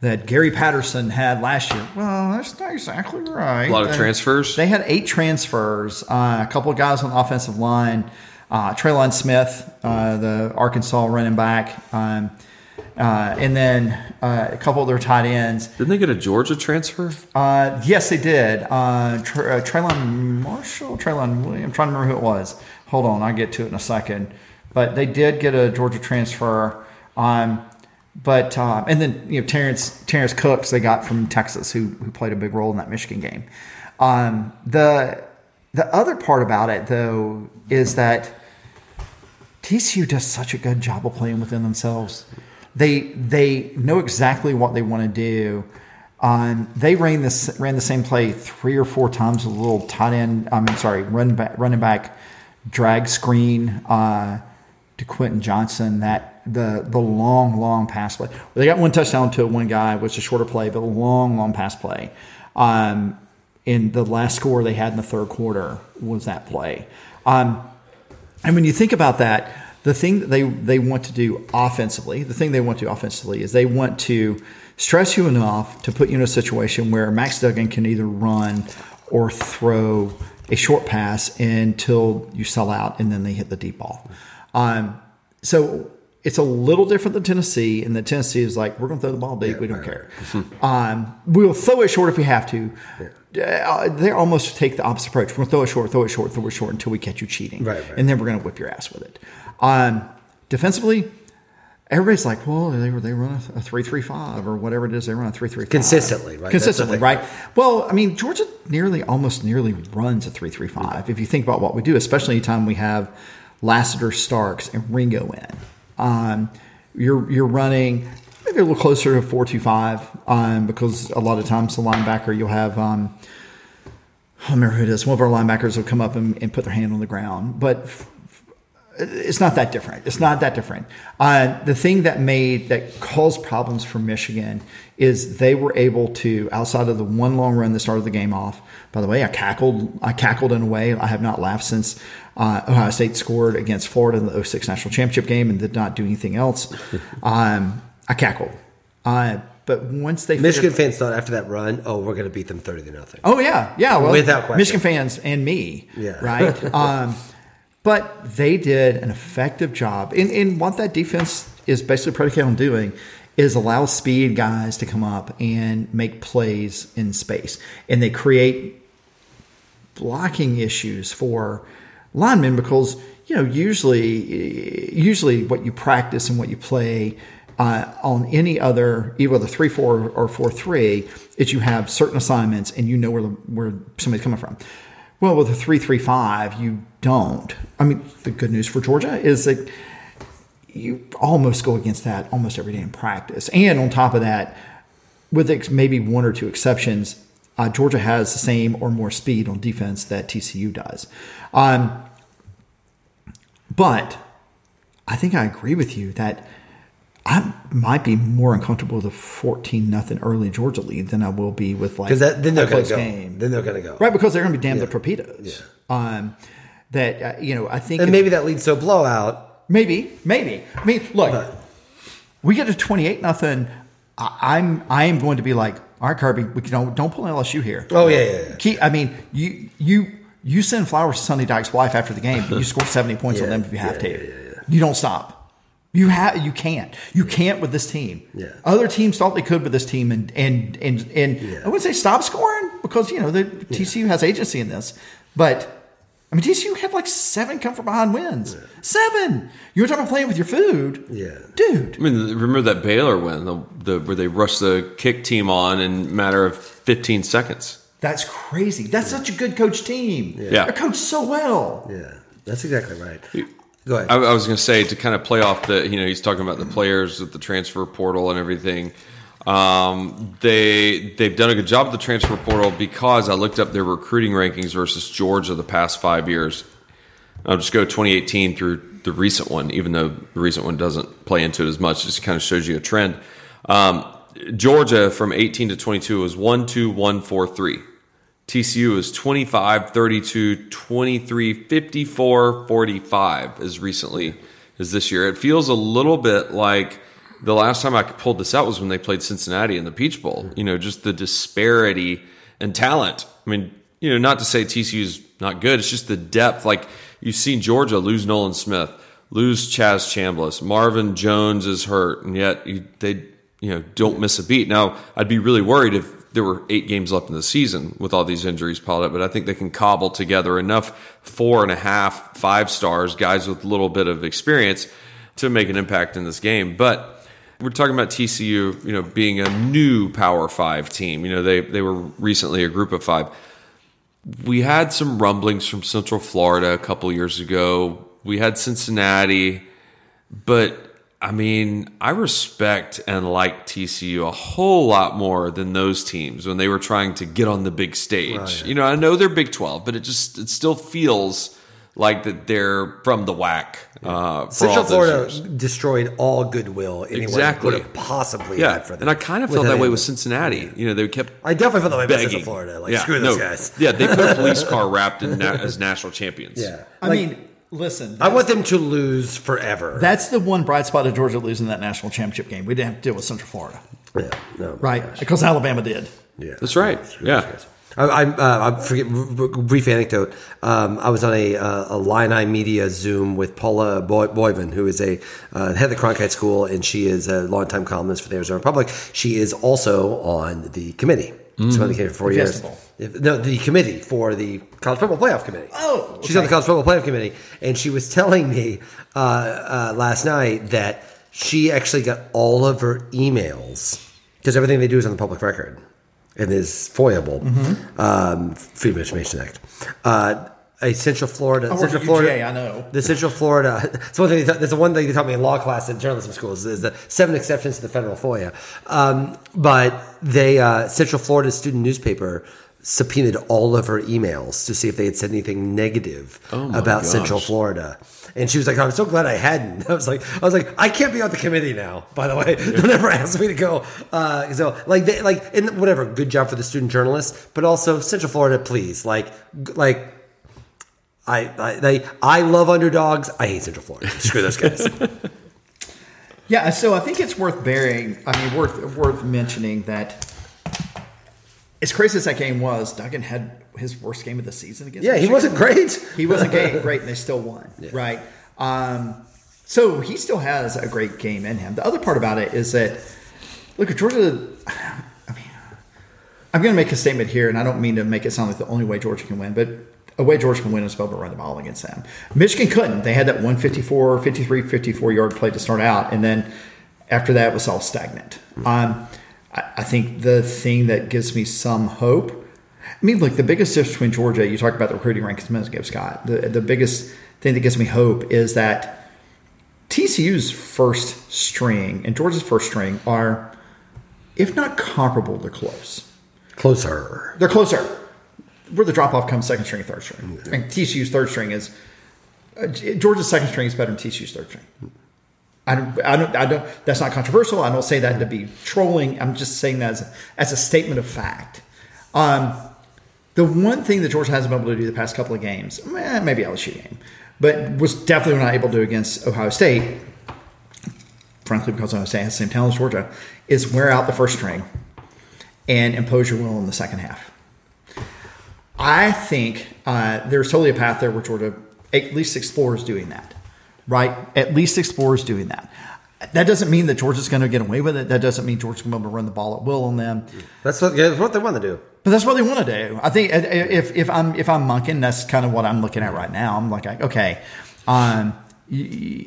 that Gary Patterson had last year. Well, that's not exactly right. A lot of Uh, transfers? They had eight transfers. Uh, a couple of guys on the offensive line. Uh, Traylon Smith, uh, the Arkansas running back. Um, uh, and then uh, a couple of their tight ends. Didn't they get a Georgia transfer? Uh, yes, they did. Uh, Tr- uh, Traylon Marshall, Traylon Williams. I'm trying to remember who it was. Hold on, I'll get to it in a second. But they did get a Georgia transfer. Um, but um, and then you know Terrence Terrence Cooks they got from Texas who who played a big role in that Michigan game. Um, the the other part about it though is that TCU does such a good job of playing within themselves. They they know exactly what they want to do. Um, they ran this ran the same play three or four times with a little tight end. I'm sorry, run back, running back drag screen uh, to Quentin Johnston. That the the long long pass play. They got one touchdown to one guy, which is a shorter play, but a long long pass play. Um, in the last score they had in the third quarter was that play. Um, and when you think about that, the thing that they, they want to do offensively, the thing they want to do offensively is they want to stress you enough to put you in a situation where Max Duggan can either run or throw a short pass until you sell out and then they hit the deep ball. Um, so it's a little different than Tennessee, and the Tennessee is like, we're going to throw the ball deep. Yeah, we don't right, care. um, we'll throw it short if we have to. Uh, they almost take the opposite approach. We're going to throw it short, throw it short, throw it short until we catch you cheating. Right, right. And then we're going to whip your ass with it. Um, defensively, everybody's like, well, they they run a, a three three five or whatever it is. They run a three three five Consistently, right? Consistently, right? Well, I mean, Georgia nearly, almost nearly runs a three three five. If you think about what we do, especially anytime we have Lassiter, Starks, and Ringo in, um, you're you're running maybe a little closer to four two five um, because a lot of times the linebacker you'll have. Um, I don't remember who it is. One of our linebackers will come up and, and put their hand on the ground, but f- it's not that different. It's not that different. Uh, the thing that made that caused problems for Michigan is they were able to, outside of the one long run that started the game off. By the way, I cackled. I cackled in a way I have not laughed since uh, Ohio State scored against Florida in the 06 national championship game and did not do anything else. Um, I cackled. Uh, but once they Michigan fans thought after that run, oh, we're going to beat them thirty to nothing. Oh yeah, yeah. Well, Without question. Michigan fans and me, Yeah. right. um, but they did an effective job, and, and what that defense is basically predicated on doing is allow speed guys to come up and make plays in space, and they create blocking issues for linemen because you know usually usually what you practice and what you play uh, on any other either the three four or four three is you have certain assignments and you know where the, where somebody's coming from. Well, with a three three five, you don't. I mean, the good news for Georgia is that you almost go against that almost every day in practice, and on top of that, with maybe one or two exceptions, uh, Georgia has the same or more speed on defense that TCU does. Um, but I think I agree with you that I might be more uncomfortable with a fourteen nothing early Georgia lead than I will be with like Because that then they're going close to go. game. Then they're going to go. right? Because they're going to be damn the Yeah. torpedoes. Um, that uh, you know, I think And if- maybe that leads to a blowout. Maybe, maybe. I mean, look, But- we get to twenty eight nothing. I'm I am going to be like, all right, Kirby, we can, don't don't pull an LSU here. Oh yeah, yeah, yeah. Keep, I mean, you you you send flowers to Sonny Dyke's wife after the game. but You score seventy points on them if you have yeah, to. yeah, yeah, yeah. You don't stop. You have you can't you can't with this team. Yeah. Other teams thought they could with this team, and and and and Yeah. I wouldn't say stop scoring because you know the TCU has agency in this, but. I mean, TCU had like seven come from behind wins. Seven. You were talking about playing with your food, Yeah. dude. I mean, remember that Baylor win, the, the where they rushed the kick team on in a matter of 15 seconds. That's crazy. That's such a good coach team. Yeah. They're coached so well. Yeah, that's exactly right. Go ahead. I, I was going to say to kind of play off the, you know, he's talking about the players with the transfer portal and everything. Um, they they've done a good job with the transfer portal because I looked up their recruiting rankings versus Georgia the past five years. I'll just go 2018 through the recent one, even though the recent one doesn't play into it as much. It just kind of shows you a trend. Um, Georgia from 18 to 22 was 1 2 1 4 3. TCU is 25, 32, 23, 54, 45 as recently as this year. It feels a little bit like the last time I pulled this out was when they played Cincinnati in the Peach Bowl. You know, just the disparity in talent. I mean, you know, not to say TCU's not good, it's just the depth. Like you've seen Georgia lose Nolan Smith, lose Chaz Chambliss, Marvin Jones is hurt, and yet you, they, you know, don't miss a beat. Now, I'd be really worried if there were eight games left in the season with all these injuries piled up, but I think they can cobble together enough four and a half, five stars, guys with a little bit of experience to make an impact in this game. But we're talking about TCU, you know, being a new Power Five team. You know, they they were recently a Group of Five. We had some rumblings from Central Florida a couple years ago. We had Cincinnati, but I mean, I respect and like TCU a whole lot more than those teams when they were trying to get on the big stage. You know, I know they're Big Twelve, but it just it still feels like that they're from the WAC. Uh, for Central all Florida years. destroyed all goodwill anyone Exactly. would have possibly Yeah, had for them. and I kind of felt that way with Cincinnati. You know, they kept I definitely felt that way about begging. Central Florida. Like, yeah, screw no, those guys. Yeah, they put a police car wrapped in na- as national champions. Yeah. I Like, mean, listen. I want them to lose forever. that's the one bright spot of Georgia losing that national championship game. We didn't have to deal with Central Florida, yeah, no, right? Because Alabama did. Yeah, That's right. Yeah. I, I, uh, I forget. r- r- Brief anecdote. Um, I was on a, uh, a Illini Media Zoom with Paula Boy- Boivin, who is a uh, head of the Cronkite School, and she is a longtime columnist for the Arizona Republic. She is also on the committee. She's been on the committee for four The years. festival. No, the committee for the college football playoff committee. Oh, she's on the college football playoff committee, and she was telling me uh, uh, last night that she actually got all of her emails because everything they do is on the public record and is foyable. Mm-hmm. Um, Freedom of Information Act. Uh, a Central Florida, work Central at Florida. I know. The Central Florida. It's one thing. That's the one thing they taught me in law class in journalism schools is the seven exceptions to the federal FOIA. Um, but they uh, Central Florida student newspaper subpoenaed all of her emails to see if they had said anything negative Oh about gosh. Central Florida. And she was like, "I'm so glad I hadn't." I was like, "I was like, I can't be on the committee now." By the way, don't ever ask me to go. Uh, so, like, they, like, and whatever. Good job for the student journalists, but also Central Florida, please, like, like. I, I they I love underdogs. I hate Central Florida. Screw those guys. Yeah, so I think it's worth bearing. I mean, worth worth mentioning that as crazy as that game was, Duggan had his worst game of the season against. yeah, he wasn't great. He wasn't great, great, and they still won, right? Um, so he still has a great game in him. The other part about it is that look, if Georgia. I mean, I'm going to make a statement here, and I don't mean to make it sound like the only way Georgia can win, but a way Georgia can win is to be able to run the ball against them. Michigan couldn't. They had that 154, 53, 54 yard play to start out, and then after that it was all stagnant. Um, I, I think the thing that gives me some hope. I mean, look, the biggest difference between Georgia, you talk about the recruiting rankings a minute Scott. The, the biggest thing that gives me hope is that TCU's first string and Georgia's first string are, if not comparable, they're close. Closer. They're closer. Where the drop off comes second string, third string. And TCU's third string is uh, Georgia's second string is better than TCU's third string. I don't, I don't, I don't, that's not controversial. I don't say that to be trolling. I'm just saying that as a, as a statement of fact. Um, the one thing that Georgia hasn't been able to do the past couple of games, eh, maybe LSU game, but was definitely not able to do against Ohio State, frankly, because Ohio State has the same talent as Georgia, is wear out the first string and impose your will in the second half. I think uh, there's totally a path there where Georgia at least explores doing that, right? At least explores doing that. That doesn't mean that Georgia's going to get away with it. That doesn't mean Georgia's going to be able to run the ball at will on them. That's what, yeah, that's what they want to do. But that's what they want to do. I think uh, if if I'm if I'm Monken, that's kind of what I'm looking at right now. I'm like, okay, um, the,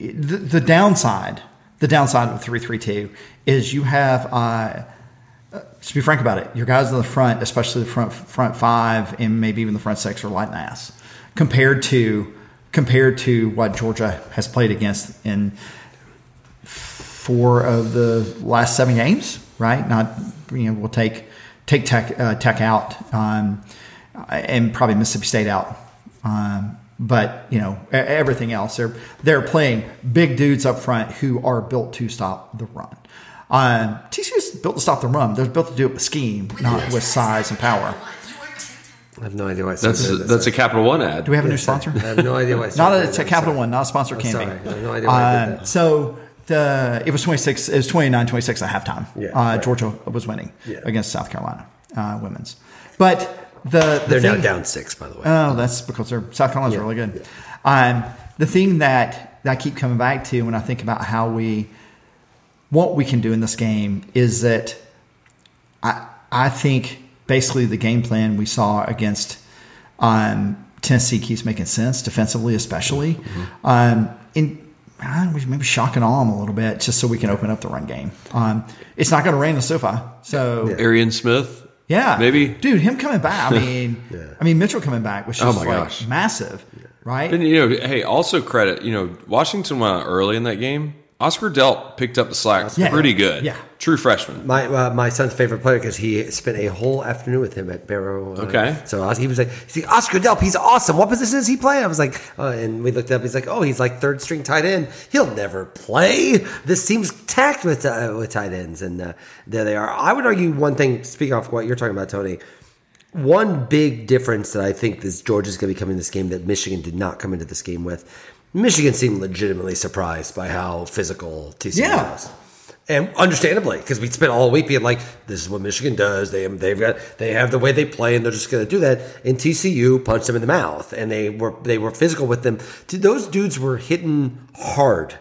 the downside, the downside of three three two is you have. Uh, to be frank about it, your guys in the front, especially the front front five and maybe even the front six, are lighting ass compared to compared to what Georgia has played against in four of the last seven games. Right? Not you know we'll take take Tech uh, Tech out um, and probably Mississippi State out. Um, but you know everything else, they're they're playing big dudes up front who are built to stop the run. Um, is built to stop the run. They're built to do it with scheme, not with size and power. I have no idea why. I That's said a, that. that's a Capital One ad. Do we have a new sponsor? I have no idea why. I said not that. a, it's a I'm Capital sorry. One, not a sponsor. I'm Can sorry. be. I have no idea why I did Um, that. so the it was 26 it was 29 26 at halftime Yeah, uh, right. georgia was winning Yeah. against south carolina uh, women's but the, the They're now down six, by the way. Oh, that's because they're South Carolina's Yeah, really good. Um, the thing that, that I keep coming back to when I think about how we, what we can do in this game is that I I think basically the game plan we saw against um, Tennessee keeps making sense defensively, especially. Um, in uh, maybe shock and awe them a little bit just so we can open up the run game. Um, it's not going to rain on SoFi, so yeah. Arian Smith. Yeah, maybe, dude. Him coming back. I mean, yeah. I mean Mitchell coming back was just oh my like gosh. massive, right? And you know, hey, also credit. You know, Washington went out early in that game. Oscar Delp picked up the slack yeah. pretty good. Yeah. True freshman. My uh, my son's favorite player because he spent a whole afternoon with him at Barrow. Uh, okay. So he was like, he's like, Oscar Delp, he's awesome. What position does he play? I was like, uh, and we looked up. He's like, oh, he's like third string tight end. He'll never play. This team's tacked with uh, with tight ends, and uh, there they are. I would argue one thing. Speaking off what you're talking about, Tony. One big difference that I think this Georgia's going to be coming this game that Michigan did not come into this game with Michigan seemed legitimately surprised by how physical TCU yeah. was. And understandably, because we spent all week being like, "This is what Michigan does. They they've got they have the way they play, and they're just going to do that." And TCU punched them in the mouth, and they were they were physical with them. Those dudes were hitting hard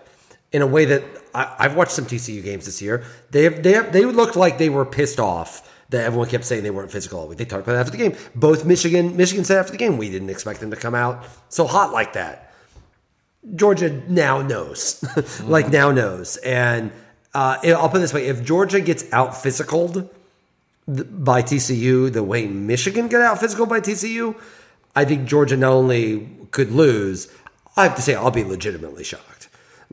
in a way that I, have watched some TCU games this year. They have, they have, they looked like they were pissed off that everyone kept saying they weren't physical all week. They talked about it after the game. Both Michigan Michigan said after the game, we didn't expect them to come out so hot like that. Georgia now knows, like now knows. And uh, I'll put it this way: if Georgia gets out physicaled by TCU the way Michigan got out physical by TCU, I think Georgia not only could lose, I have to say I'll be legitimately shocked.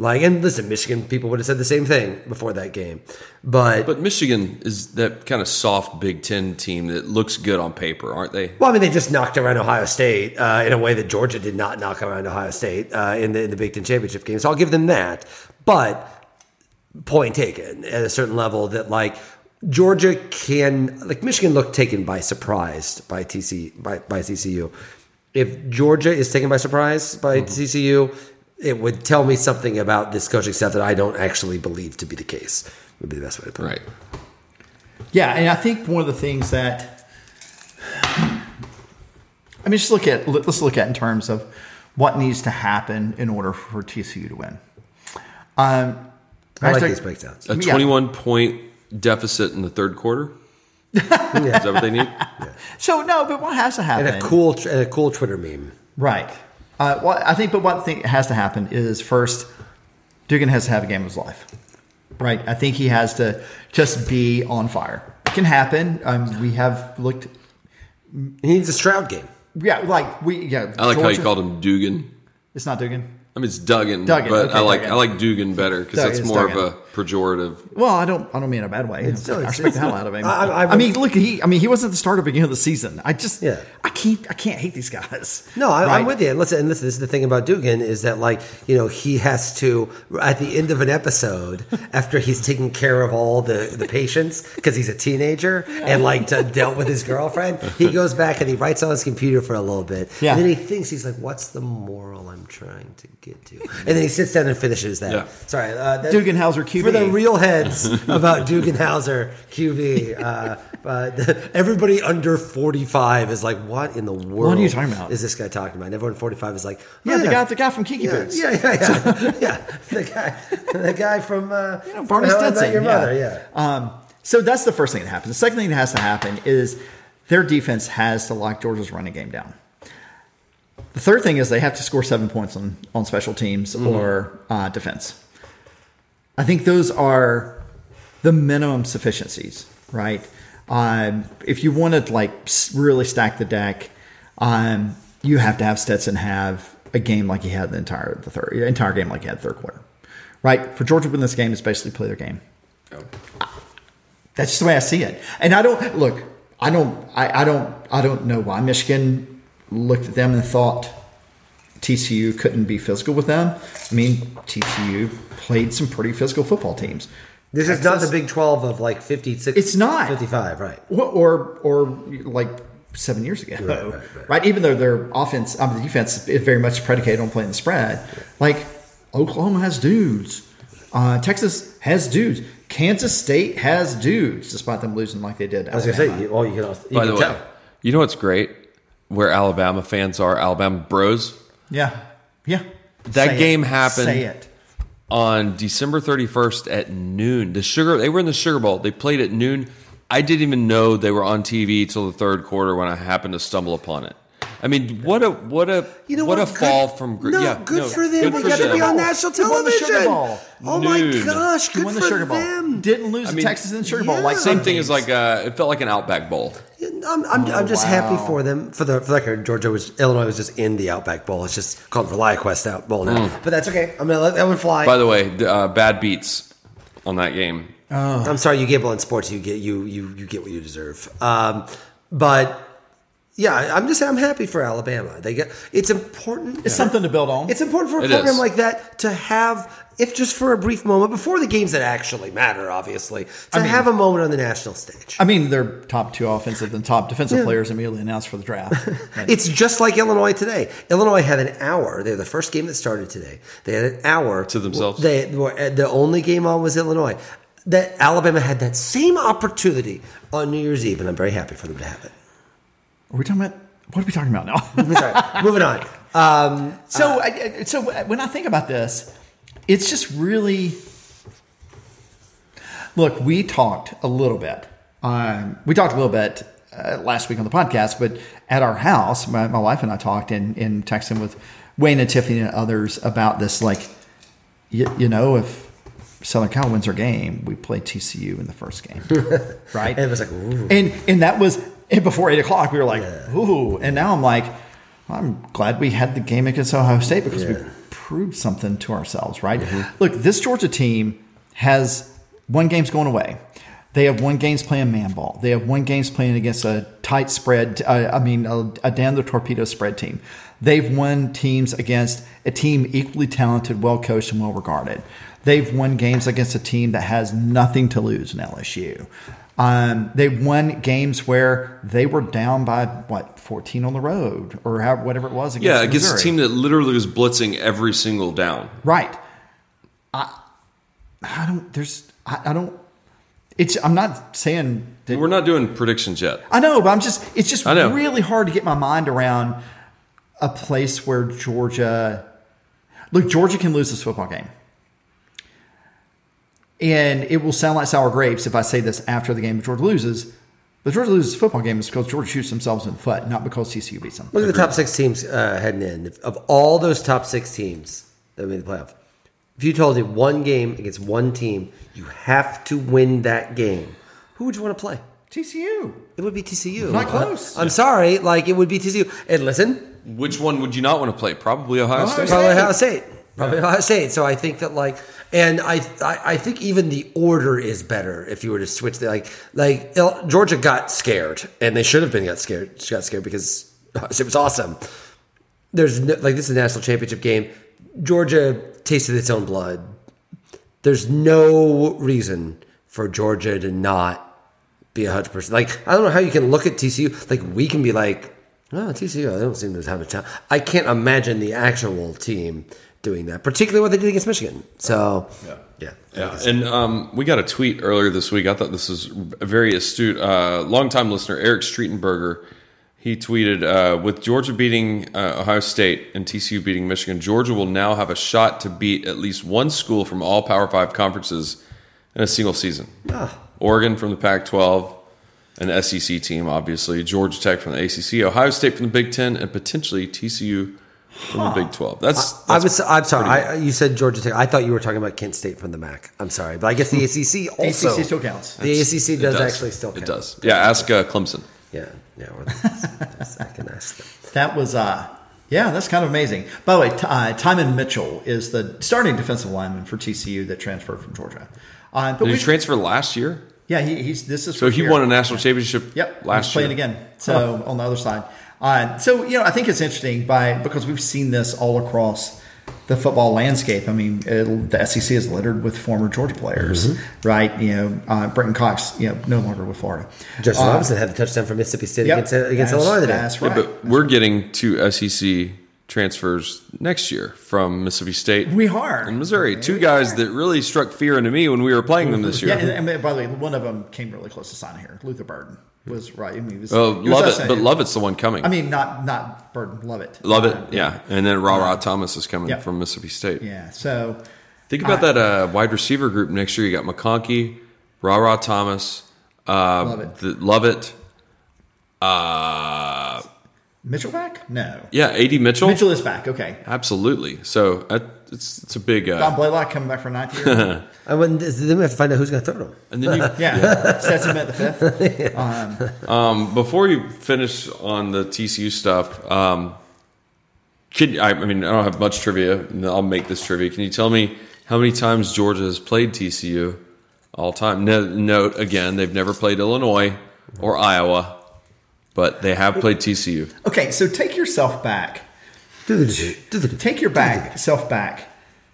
Like, and listen, Michigan people would have said the same thing before that game, but but Michigan is that kind of soft Big Ten team that looks good on paper, aren't they? Well, I mean, they just knocked around Ohio State uh, in a way that Georgia did not knock around Ohio State uh, in the in the Big Ten championship game. So I'll give them that. But point taken at a certain level that like Georgia can like Michigan looked taken by surprise by TC by by TCU. If Georgia is taken by surprise by mm-hmm. TCU, it would tell me something about this coaching staff that I don't actually believe to be the case. Would be the best way to put it. Right. Yeah, and I think one of the things that I mean, just look at let's look at in terms of what needs to happen in order for TCU to win. Um, I like these breakdowns. A twenty-one yeah. point deficit in the third quarter. yeah. Is that what they need? Yeah. So no, but what has to happen? And a cool, and a cool Twitter meme. Right. Uh, well, I think, but what thing has to happen is first, Dugan has to have a game of his life, right? I think he has to just be on fire. It can happen. Um, we have looked. He needs a Stroud game. Yeah, like we. Yeah, I like Georgia. how you called him Dugan. It's not Dugan. I mean, it's Duggan, Duggan but okay, I like Duggan. I like Dugan better because that's more Duggan. of a pejorative. Well, I don't I don't mean in a bad way. It's, I respect the hell out of him. I, I, I, mean, look, he I mean he wasn't the starter beginning of the season. I just yeah. I can't I can't hate these guys. No, I, right? I'm with you. And listen, and listen, this is the thing about Dugan is that like you know he has to at the end of an episode after he's taken care of all the the patients because he's a teenager and like dealt with his girlfriend, he goes back and he writes on his computer for a little bit, yeah. and then he thinks he's like, what's the moral I'm trying to get to, and then he sits down and finishes that. Yeah. Sorry, uh, that, Dugan Howser QB for the real heads about Dugan Howser QB. Uh, uh, everybody under 45 is like, what in the world? What are you talking about? Is this guy talking about? And everyone 45 is like, oh, yeah, yeah, the guy, the guy from Kiki yeah, Boots. Yeah, yeah, yeah, yeah. The guy, the guy from uh, you know, Barney Stinson. Your mother, yeah. yeah. Um, so that's the first thing that happens. The second thing that has to happen is their defense has to lock Georgia's running game down. The third thing is they have to score seven points on, on special teams mm-hmm. or uh, defense. I think those are the minimum sufficiencies, right? Um, if you want to like really stack the deck, um, you have to have Stetson have a game like he had the entire the third entire game like he had third quarter, right? For Georgia to win this game is basically play their game. Oh. That's just the way I see it. And I don't look. I don't. I, I don't. I don't know why Michigan looked at them and thought TCU couldn't be physical with them. I mean, TCU played some pretty physical football teams. This Texas, is not the Big 12 of like 56. It's not. 55, right. Or, or, like seven years ago. Right, right, right. right? Even though their offense, um, the defense is very much predicated on playing the spread. Like, Oklahoma has dudes. Uh, Texas has dudes. Kansas State has dudes, despite them losing like they did. I was going to say, well, you can, also, you By can the tell. way, you know what's great? Where Alabama fans are, Alabama bros. Yeah. Yeah. That Say game it. happened. Say it on December 31st at noon. The Sugar they were in the Sugar Bowl. They played at noon. I didn't even know they were on TV till the third quarter when I happened to stumble upon it. I mean, what a what a You know what, what? a Good- fall from gr- No, yeah, good no, for them. good They got to be on national He won the Sugar television. Bowl. Oh my Dude. gosh, He good won the for Sugar Bowl. them. Didn't lose I to Texas in the Sugar Bowl. Like Same thing as like uh, it felt like an Outback Bowl. I'm, I'm, I'm just wow. happy for them. For the for the record, Georgia was Illinois was just in the Outback Bowl. It's just called ReliaQuest Out Bowl now, but that's okay. I'm gonna let that one fly. By the way, the, uh, bad beats on that game. I'm sorry, you gamble in sports. You get you you you get what you deserve. Um, but yeah, I'm just I'm happy for Alabama. They get it's important. It's something to build on. It's important for a It program is. like that to have, if just for a brief moment, before the games that actually matter, obviously, to have a moment on the national stage. I mean, their top two offensive and top defensive players immediately announced for the draft. But It's just like Illinois today. Illinois had an hour. They're the first game that started today. They had an hour To themselves? They were, uh, the only game on was Illinois. That Alabama had that same opportunity on New Year's Eve, and I'm very happy for them to have it. Are we talking about? What are we talking about now? Sorry, moving on. Um, so, I, I- so when I think about this, it's just really. Look, we talked a little bit. Um, we talked a little bit uh, last week on the podcast, but at our house, my, my wife and I talked and, and texting with Wayne and Tiffany and others about this. Like, you, you know, if Southern Cal wins our game, we play TCU in the first game, right? and it was like, ooh. and and that was and before eight o'clock. We were like, ooh, and now I'm like, I'm glad we had the game against Ohio State because we proved something to ourselves, right? Look, this Georgia team has one game's going away. They have one game's playing man ball. They have one game's playing against a tight spread. Uh, I mean, a, a down the torpedo spread team. They've won teams against a team equally talented, well coached, and well regarded. They've won games against a team that has nothing to lose in LSU. Um, they won games where they were down by what 14 on the road or however, whatever it was against Yeah, against a team that literally was blitzing every single down. Right. I I don't there's I, I don't it's I'm not saying that We're not doing predictions yet. I know, but I'm just it's just I know. really hard to get my mind around a place where Georgia look, Georgia can lose this football game. And it will sound like sour grapes if I say this after the game if Georgia loses. But Georgia loses football game is because Georgia shoots themselves in the foot, not because TCU beats them. Look at the top six teams uh, heading in. If- Of all those top six teams that made the playoff, if you told me one game against one team, you have to win that game, who would you want to play? TCU. It would be TCU. Not close. I, am sorry, like it would be TCU. And listen, Which one would you not want to play? Probably Ohio Ohio State. State. probably Ohio State. Probably Ohio State. So I think that like, and I, I I think even the order is better if you were to switch. The, like like Georgia got scared, and they should have been got scared. Got scared because it was awesome. There's no, like this is a national championship game. Georgia tasted its own blood. There's no reason for Georgia to not be a hundred percent. Like I don't know how you can look at TCU. Like we can be like, oh TCU, they don't seem to have a chance. I can't imagine the actual team doing that, particularly what they did against Michigan. So yeah, yeah, Yeah, and um, we got a tweet earlier this week. I thought this was a very astute. Uh, longtime listener Eric Streetenberger, he tweeted, uh, "With Georgia beating uh, Ohio State and TCU beating Michigan, Georgia will now have a shot to beat at least one school from all Power Five conferences in a single season. Oregon from the Pac-12." An SEC team, obviously. Georgia Tech from the ACC, Ohio State from the Big Ten, and potentially TCU from the Big Twelve. That's, that's I was. I'm sorry. I, you said Georgia Tech. I thought you were talking about Kent State from the MAC. I'm sorry, but I guess the ACC also. ACC still counts. The ACC It does, actually still. Count. It does. Yeah, ask uh, Clemson. Yeah, yeah. Or I can ask them. That was, uh, yeah, that's kind of amazing. By the way, T- uh, Tymon Mitchell is the starting defensive lineman for TCU that transferred from Georgia. Uh, but Did he we, transfer last year? yeah, he, he's this is So he year. won a national championship Yep, last he's playing year. again. So on the other side, uh, so you know, I think it's interesting by because we've seen this all across the football landscape. I mean, it, the SEC is littered with former Georgia players, Mm-hmm. right? You know, uh, Brenton Cox, you know, no longer with Florida. Justin Uh, Robinson had the touchdown for Mississippi State yep, against against that's- Illinois today. That's Yeah, right. but we're getting to SEC transfers next year from Mississippi State we are. in Missouri. Two guys that really struck fear into me when we were playing them this year. Yeah, and, and by the way, one of them came really close to signing here. Luther Burden was right. I mean, was, oh, Lovett, saying- but Lovett's the one coming. I mean, not not Burden, Lovett, love Uh, it, yeah. And then Rara Thomas is coming Yeah. from Mississippi State. yeah. So Think about that uh, wide receiver group next year. You got McConkey, Rara Thomas, uh, Lovett. the, Lovett. Uh, Mitchell back? No. Yeah, AD Mitchell. Mitchell is back. Okay. Absolutely. So uh, it's it's a big. Don Uh, Blaylock coming back for ninth year. I wouldn't, then we have to find out who's going to throw them. and then you, Yeah. Stetson at the fifth. um, before you finish on the TCU stuff, um, can, I, I mean I don't have much trivia. I'll make this trivia. Can you tell me how many times Georgia has played TCU all time? No, note again, they've never played Illinois or Iowa, but they have played TCU. Okay, so take yourself back. Take your back self back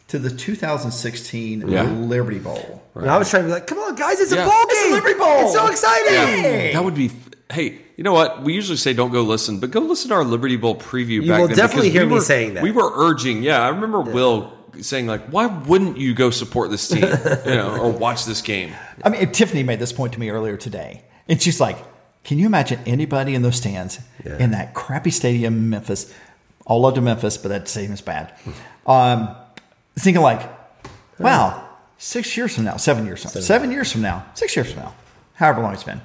to the 2016 Yeah. Liberty Bowl. And I was trying to be like, come on, guys, it's Yeah. a bowl It's a game. Liberty Bowl. It's so exciting. Hey. That would be. Hey, you know what? We usually say don't go listen, but go listen to our Liberty Bowl preview. You back will then, definitely hear we me saying that. We were urging. Yeah, I remember Will saying like, "Why wouldn't you go support this team? you know, or watch this game?" I mean, Tiffany made this point to me earlier today, and she's like, "Can you imagine anybody in those stands Yeah. in that crappy stadium in Memphis? All love to Memphis, but that stadium is bad. Um, thinking like, wow, six years from now, seven years from now, seven years from now, six years from now, however long it's been,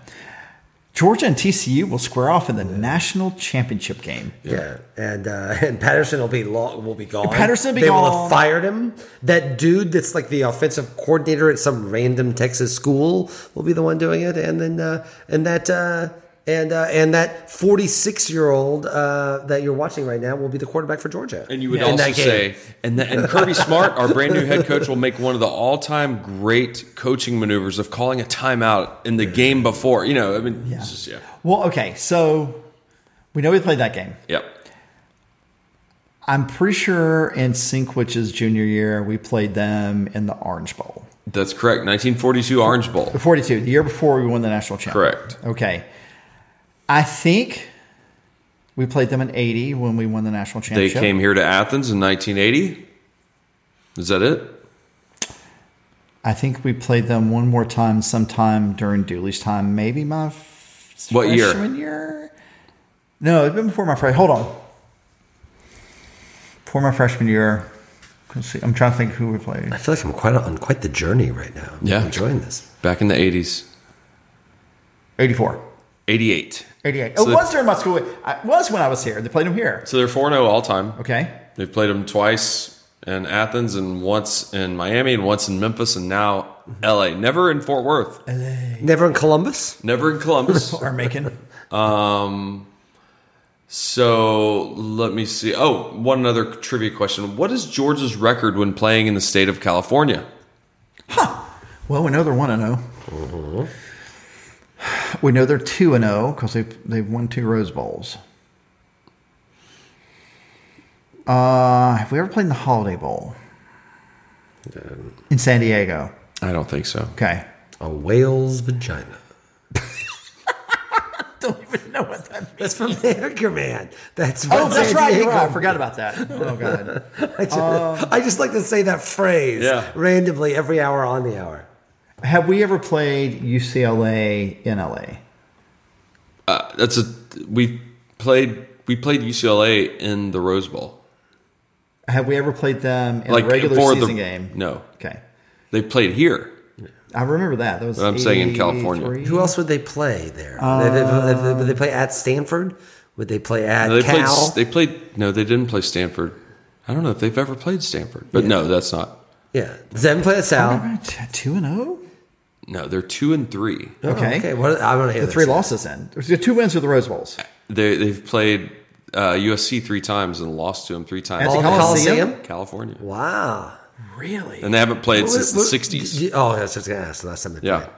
Georgia and TCU will square off in the national championship game. Yeah, and uh, and Patterson will be long, will be gone. Patterson will be they will have fired him. That dude that's like the offensive coordinator at some random Texas school will be the one doing it, and then uh, and that uh, and uh, and that forty six year old uh, that you're watching right now will be the quarterback for Georgia. And you would Yeah. Also say, and the, and Kirby Smart, our brand new head coach, will make one of the all time great coaching maneuvers of calling a timeout in the game before. You know, I mean, Yeah. it's just, yeah, Well, okay, so we know we played that game. yep. I'm pretty sure in Sinkwich's junior year, we played them in the Orange Bowl. That's correct. 1942 Orange Bowl. 42, the year before we won the national championship. Correct. Okay. I think we played them in 80 when we won the national championship. They came here to Athens in 1980. Is that it? I think we played them one more time sometime during Dooley's time, maybe my f- What year? freshman year. No, it's been before my freshman. Hold on. Before my freshman year. Let's see. I'm trying to think who we played. I feel like I'm quite on quite the journey right now. I'm Yeah. enjoying this. Back in the 80s. 84. 88. 88. So oh, it was during my school. It was when I was here. They played them here. So they're 4 0 all time. Okay. They've played them twice in Athens and once in Miami and once in Memphis and now LA. Never in Fort Worth. LA. Never in Columbus. Never in Columbus. Or Macon. um, so let me see. Oh, one other trivia question. What is Georgia's record when playing in the state of California? Huh. Well, we know they're 1 0. We know they're 2 and 0 because they've, they've won two Rose Bowls. Uh, have we ever played in the Holiday Bowl? In San Diego. I don't think so. Okay. A whale's vagina. Don't even know what that means. That's from Anchorman. That's Oh, what that's San right. Diego- I forgot about that. Oh, God. I just, I just like to say that phrase Yeah. randomly every hour on the hour. Have we ever played UCLA in LA? Uh, that's a we played we played UCLA in the Rose Bowl. Have we ever played them in Like a regular season the game? No, Okay. they played here. I remember that. That was But I'm saying in California. Who else would they play there? They- they- they- would they play at Stanford? Would they play at No, they Cal? played. They played. No, they didn't play Stanford. I don't know if they've ever played Stanford, but no, that's not. yeah. Does they play at Sal? Two and zero. No, they're two and three. Oh, Okay. okay. What, I want to hear The three this. losses in. The two wins are the Rose Bowls. They they've played uh, USC three times and lost to them three times. At the the Coliseum? Coliseum? California, Wow. Really? and they haven't played What- since what- the '60s. d- Oh, that's what I was going to ask. The last time they Yeah. played.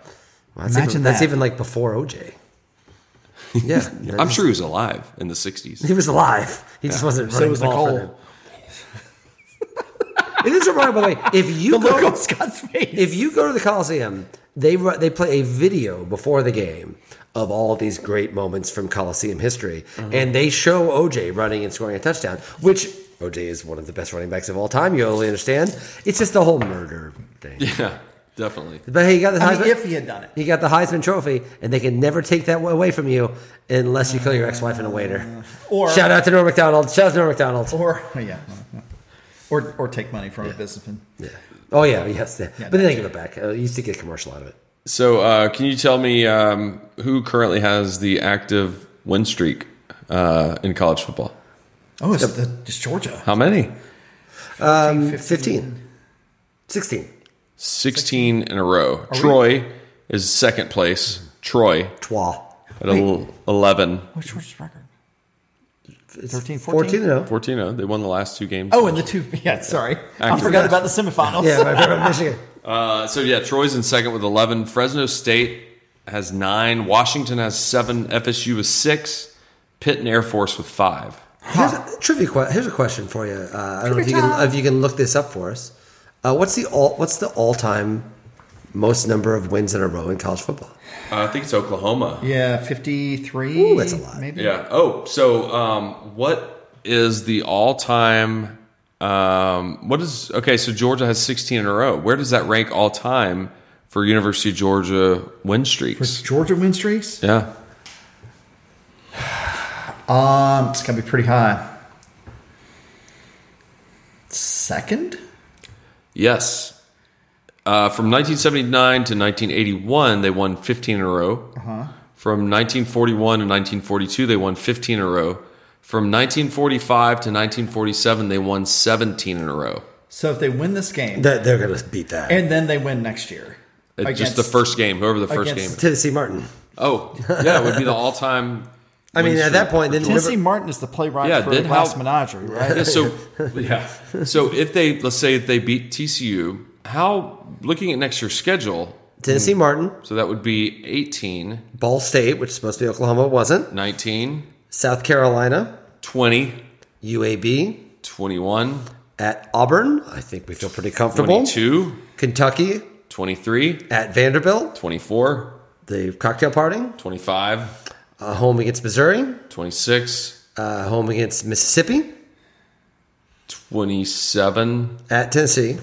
Well, that's Imagine even, That's even like before OJ. Yeah. I'm sure he was alive in the '60s. He was alive. He just wasn't So was the ball for Nicole. them. It is remarkable, by the way. If you The go, Scott's face. if you go to the Coliseum, they they play a video before the game of all these great moments from Coliseum history, mm-hmm. and they show OJ running and scoring a touchdown, which OJ is one of the best running backs of all time. You only understand. It's just the whole murder thing. Yeah, definitely. But he got the I mean, Heisman. if he had done it. He got the Heisman Trophy, and they can never take that away from you unless you kill your uh, ex-wife and a waiter. Or Shout out to Norm Macdonald. Shout out to Norm Macdonald. or yeah, or or take money from a businessman. Yeah. Oh yeah, yes. Yeah. Yeah, but then they give it back. Uh, you used to get a commercial out of it. So, uh, can you tell me um, who currently has the active win streak uh, in college football? Oh, it's, the, it's Georgia. How many? Um, 15. 15. 16. 16 in a row. Troy is second place. Troy Twa. at el- 11. What's Georgia's record? It's 13, 14 0. 14 0. They won the last two games. Oh, and the two. Yeah, sorry. I Accurate. forgot about the semifinals. Yeah, right, right, right, Michigan. Uh, so, yeah, Troy's in second with 11. Fresno State has nine. Washington has seven. FSU with six. Pitt and Air Force with five. Here's a trivia. que- Here's a question for you. Uh, I don't know if you can if you can look this up for us. Uh, what's the all What's the all time most number of wins in a row in college football? Uh, I think it's Oklahoma. Yeah, 53. Ooh, that's a lot. Maybe. Yeah. Oh, so um, what is the all-time? Um, what is okay? So Georgia has 16 in a row. Where does that rank all time for University of Georgia win streaks? Georgia win streaks? Yeah. Um, it's got to be pretty high. Second? Yes. Uh, from 1979 to 1981, they won 15 in a row. Uh-huh. From 1941 to 1942, they won 15 in a row. From 1945 to 1947, they won 17 in a row. So if they win this game, They're, they're going to beat that. and then they win next year. It's just against- the first game, whoever the first against- game. Tennessee Martin. Oh, yeah, it would be the all-time. I mean, win at that streak. point, then Tennessee River- Martin is the playwright Yeah, for then Glass how- Menagerie, right? Yeah, so yeah, so if they let's say if they beat TCU, how looking at next year's schedule, Tennessee Martin, so that would be 18, Ball State, which is supposed to be Oklahoma, wasn't. 19, South Carolina, 20, UAB, 21, at Auburn. I think we feel pretty comfortable. 22, Kentucky, 23, at Vanderbilt, 24, the cocktail party, 25, uh, home against Missouri, 26, uh, home against Mississippi, 27, at Tennessee,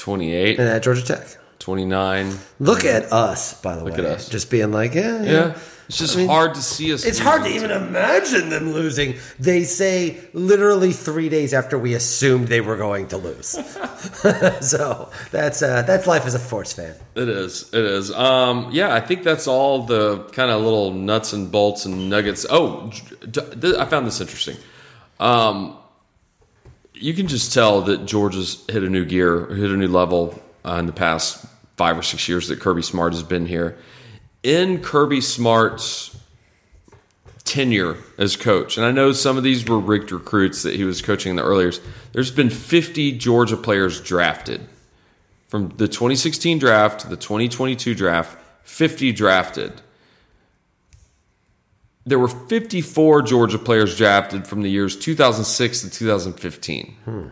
28, and at Georgia Tech. 29. Look at us, by the way. Look at us. Just being like, yeah, yeah. Yeah. It's just I mean, hard to see us. It's hard to even imagine them losing. They say literally three days after we assumed they were going to lose. so that's uh, that's life as a Force fan. It is. It is. Um, yeah, I think that's all the kind of little nuts and bolts and nuggets. Oh, I found this interesting. Um, you can just tell that Georgia's hit a new gear, hit a new level uh, in the past five or six years that Kirby Smart has been here. In Kirby Smart's tenure as coach, and I know some of these were Richt recruits that he was coaching in the earlier. There's been 50 Georgia players drafted from the 2016 draft to the 2022 draft, 50 drafted. There were 54 Georgia players drafted from the years 2006 to 2015. Hmm.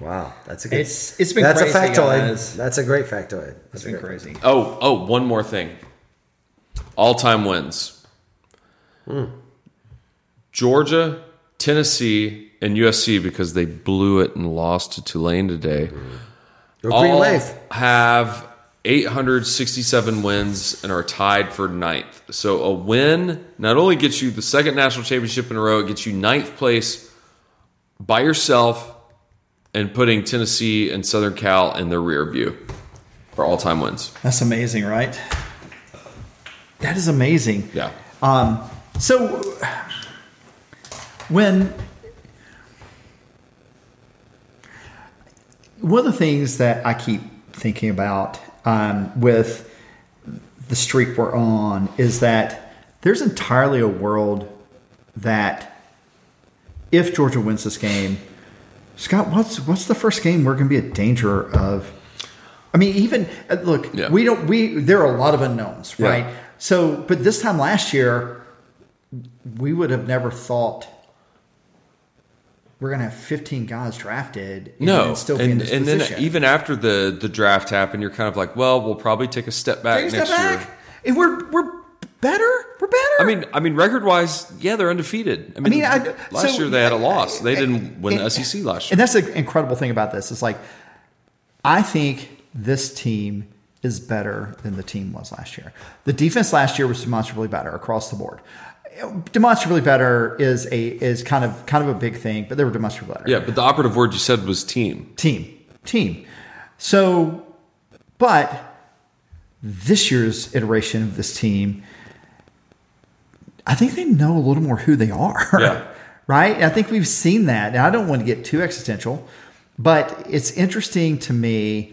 Wow, that's a good. It's- it's been that's crazy, a factoid. guys. That's a great factoid. That's It's a been great- crazy. Oh, oh, one more thing. All-time wins. Hmm. Georgia, Tennessee, and USC because they blew it and lost to Tulane today. Go Green all Wave. have 867 wins and are tied for ninth. So a win not only gets you the second national championship in a row, it gets you ninth place by yourself and putting Tennessee and Southern Cal in the rear view for all time wins. That's amazing, right? That is amazing. Yeah. Um, so when one of the things that I keep thinking about um, with the streak we're on is that there's entirely a world that if Georgia wins this game, Scott, what's what's the first game we're going to be a danger of? I mean, even uh, look, Yeah. we don't. We there are a lot of unknowns, Yeah. right? So, but this time last year, we would have never thought we're going to have 15 guys drafted. And No, still be in and and then even after the the draft happened, you're kind of like, well, we'll probably take a step back Take a next step year. back, and we're we're better. We're better. I mean, I mean, record wise, yeah, they're undefeated. I mean, mean, I- last so- year they had a loss. They didn't and- win the SEC last year. And that's the incredible thing about this. It's like I think this team is better than the team was last year. The defense last year was demonstrably better across the board. Demonstrably better is a is kind of kind of a big thing, but they were demonstrably better. Yeah, but the operative word you said was team. Team. Team. So but this year's iteration of this team I think they know a little more who they are. Yeah. right? I think we've seen that. And I don't want to get too existential, but it's interesting to me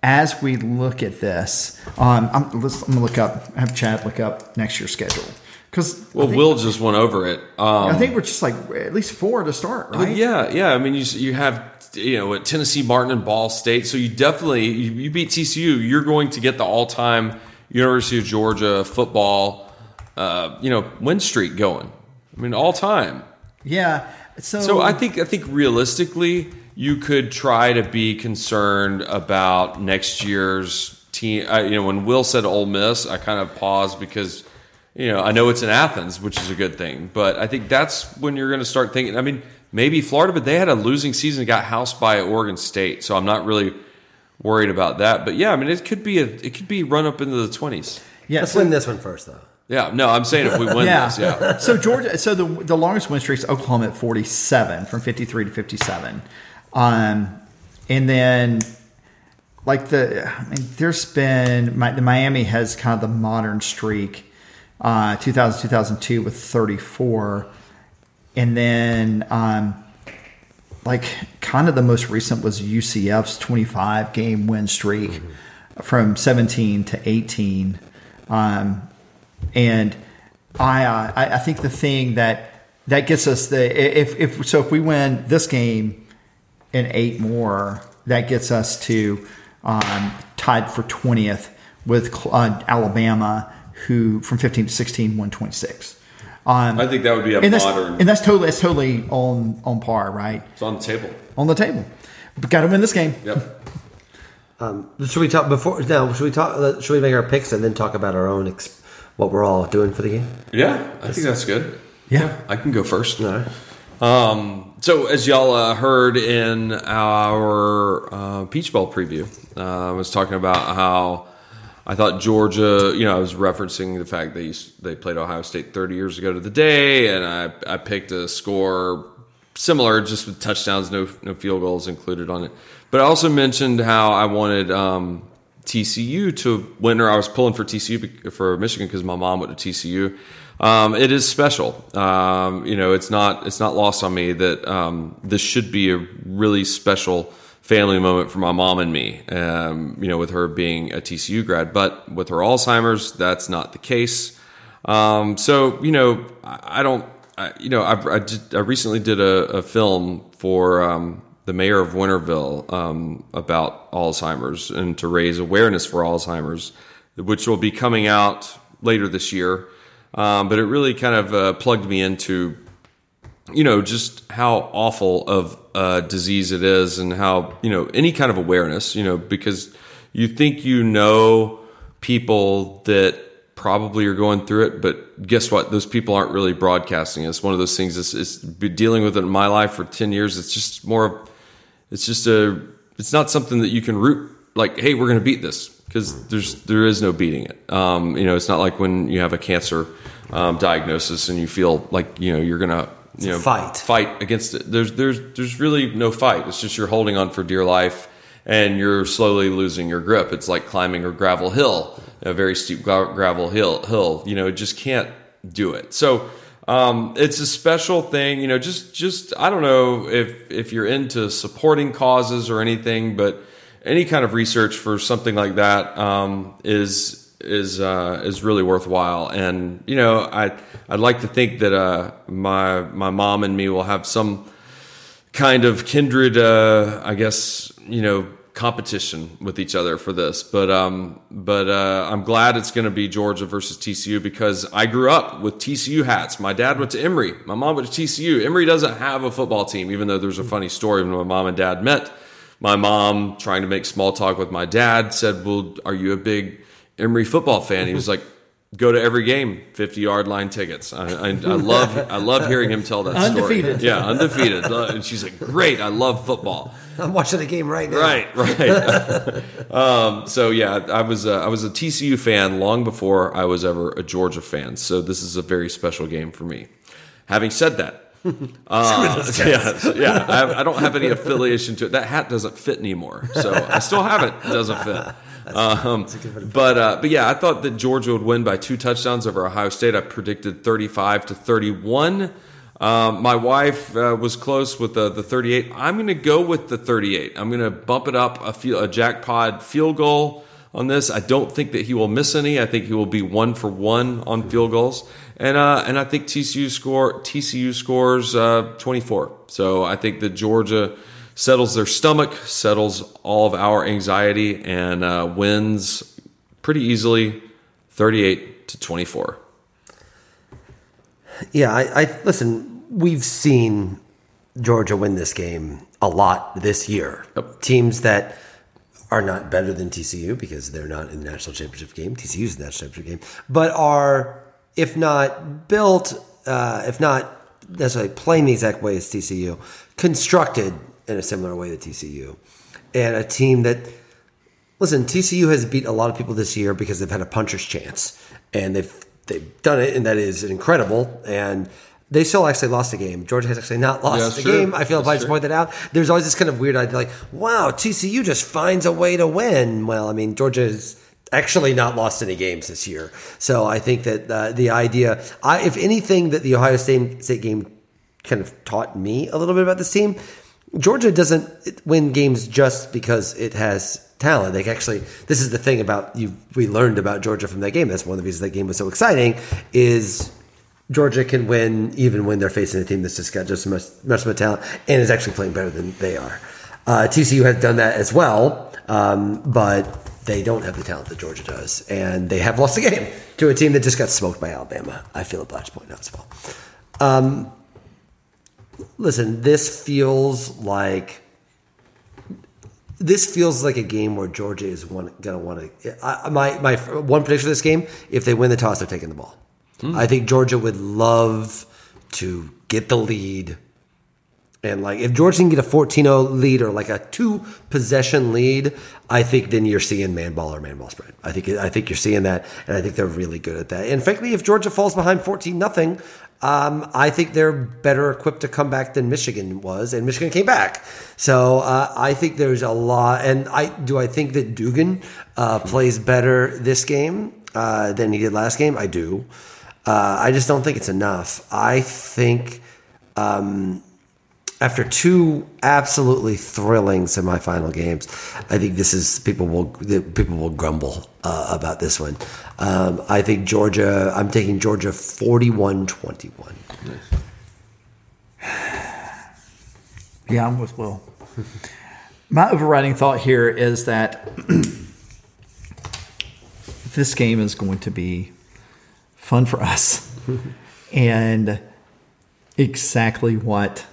as we look at this. Um, I'm, let's, I'm going to look up, have Chad look up next year's schedule. Because Well, Will just went over it. Um, I think we're just like at least four to start, right? Yeah, yeah. I mean, you you have you know at Tennessee, Martin, and Ball State. So you definitely you, you beat TCU. You're going to get the all time University of Georgia football, uh, you know, win streak going. I mean, all time. Yeah. So, So I think I think realistically, you could try to be concerned about next year's team. I, you know, when Will said Ole Miss, I kind of paused because you know I know it's in Athens, which is a good thing, but I think that's when you're going to start thinking. I mean, maybe Florida, but they had a losing season, got housed by Oregon State, so I'm not really worried about that. But yeah, I mean, it could be a it could be run up into the twenties. yeah, Let's so- win this one first, though. Yeah, no, I'm saying if we win yeah. this, yeah. so Georgia, so the the longest win streak is Oklahoma at 47 from 53 to 57. Um, and then like the, I mean, there's been, my, the Miami has kind of the modern streak, uh, 2000, 2002 with 34. And then, um, like kind of the most recent was UCF's 25 game win streak from 17 to 18. Um, and I, uh, I I think the thing that that gets us the if if so if we win this game and eight more, that gets us to um, tied for twentieth with uh, Alabama, who from fifteen to sixteen won twenty six. Um, I think that would be a and that's modern. and that's totally that's totally on on par, right? it's on the table. On the table. But got to win this game. Yep. Should we talk before? now? should we talk? uh, Should we make our picks and then talk about our own ex- what we're all doing for the game? Yeah, I think that's good. Yeah. I can go first. All right. Um, so as y'all uh, heard in our uh, Peach Bowl preview, uh, I was talking about how I thought Georgia. You know, I was referencing the fact they they played Ohio State 30 years ago to the day, and I I picked a score similar, just with touchdowns, no no field goals included on it. But I also mentioned how I wanted. Um, TCU to win, or I was pulling for TCU for Michigan because my mom went to TCU. Um, it is special. Um, you know, it's not it's not lost on me that um, this should be a really special family moment for my mom and me. Um, you know, with her being a TCU grad, but with her Alzheimer's, that's not the case. Um, so you know, I, I don't. I, you know, I've, I, did, I recently did a, a film for um, the mayor of Winterville um, about Alzheimer's and to raise awareness for Alzheimer's, which will be coming out later this year. Um, but it really kind of uh, plugged me into, you know, just how awful of a disease it is and how, you know, any kind of awareness, you know, because you think you know people that probably are going through it, but guess what? Those people aren't really broadcasting. It's one of those things. It's, it's been dealing with it in my life for ten years. It's just more. It's just a. It's not something that you can root like. Hey, we're going to beat this because there's there is no beating it. Um, you know, it's not like when you have a cancer um, diagnosis and you feel like you know you're going to you know fight. fight against it. There's there's there's really no fight. It's just you're holding on for dear life and you're slowly losing your grip. It's like climbing a gravel hill, a very steep gravel hill. Hill, you know, it just can't do it. So um, it's a special thing. You know, just just I don't know if if you're into supporting causes or anything, but any kind of research for something like that um, is is uh, is really worthwhile. And you know, I I'd like to think that uh, my my mom and me will have some kind of kindred, uh, I guess, you know, competition with each other for this. But um, but uh, I'm glad it's going to be Georgia versus TCU because I grew up with TCU hats. My dad went to Emory. My mom went to TCU. Emory doesn't have a football team, even though there's a funny story when my mom and dad met. My mom, trying to make small talk with my dad, said, "Well, are you a big Emory football fan?" He was like. Go to every game, fifty yard line tickets. I, I, I love, I love hearing him tell that Undefeated. story. Yeah, undefeated. And she's like, "Great, I love football." I'm watching the game right now. Right, right. um, so yeah, I was uh, I was a TCU fan long before I was ever a Georgia fan. So this is a very special game for me. Having said that, uh, yeah, yeah, I, I don't have any affiliation to it. That hat doesn't fit anymore, so I still have it. It doesn't fit. Um, but uh, but yeah, I thought that Georgia would win by two touchdowns over Ohio State. I predicted 35 to 31. Um, my wife uh, was close with the, the 38. I'm going to go with the 38. I'm going to bump it up a, field, a jackpot field goal on this. I don't think that he will miss any. I think he will be one for one on field goals, and uh, and I think TCU score TCU scores uh, 24. So I think that Georgia settles their stomach, settles all of our anxiety, and uh, wins pretty easily, 38 to 24. Yeah, I, I listen. We've seen Georgia win this game a lot this year. Yep. Teams that are not better than TCU because they're not in the national championship game. TCU's in the national championship game, but are if not built, uh, if not necessarily playing the exact way as TCU, constructed in a similar way to TCU, and a team that listen, TCU has beat a lot of people this year because they've had a puncher's chance, and they've they've done it, and that is incredible. And they still actually lost a game. Georgia has actually not lost Yeah, the sure. game. I feel obliged to point that out. There's always this kind of weird idea, like, wow, TCU just finds a way to win. Well, I mean, Georgia's actually not lost any games this year. So I think that uh, the idea, I, if anything, that the Ohio State, State game kind of taught me a little bit about this team. Georgia doesn't win games just because it has talent. Like actually, this is the thing about you. We learned about Georgia from that game. That's one of the reasons that game was so exciting. Is Georgia can win even when they're facing a team that's just got just much much more talent and is actually playing better than they are. Uh, TCU has done that as well, um, but they don't have the talent that Georgia does, and they have lost a game to a team that just got smoked by Alabama. I feel obliged to point out as well. Um, listen, this feels like this feels like a game where Georgia is one, gonna want to. I, my my one prediction for this game: if they win the toss, they're taking the ball. Hmm. I think Georgia would love to get the lead. And like if Georgia can get a 14-0 lead or like a two possession lead, I think then you're seeing man ball or man ball spread. I think I think you're seeing that, and I think they're really good at that. And frankly, if Georgia falls behind 14 nothing, um, I think they're better equipped to come back than Michigan was, and Michigan came back. So uh, I think there's a lot. And I do I think that Duggan uh, plays better this game uh, than he did last game. I do. Uh, I just don't think it's enough. I think um, after two absolutely thrilling semifinal games, I think this is people will people will grumble uh, about this one. Um, I think Georgia. I'm taking Georgia 41-21. Yeah, I'm with Will. My overriding thought here is that this game is going to be fun for us and exactly what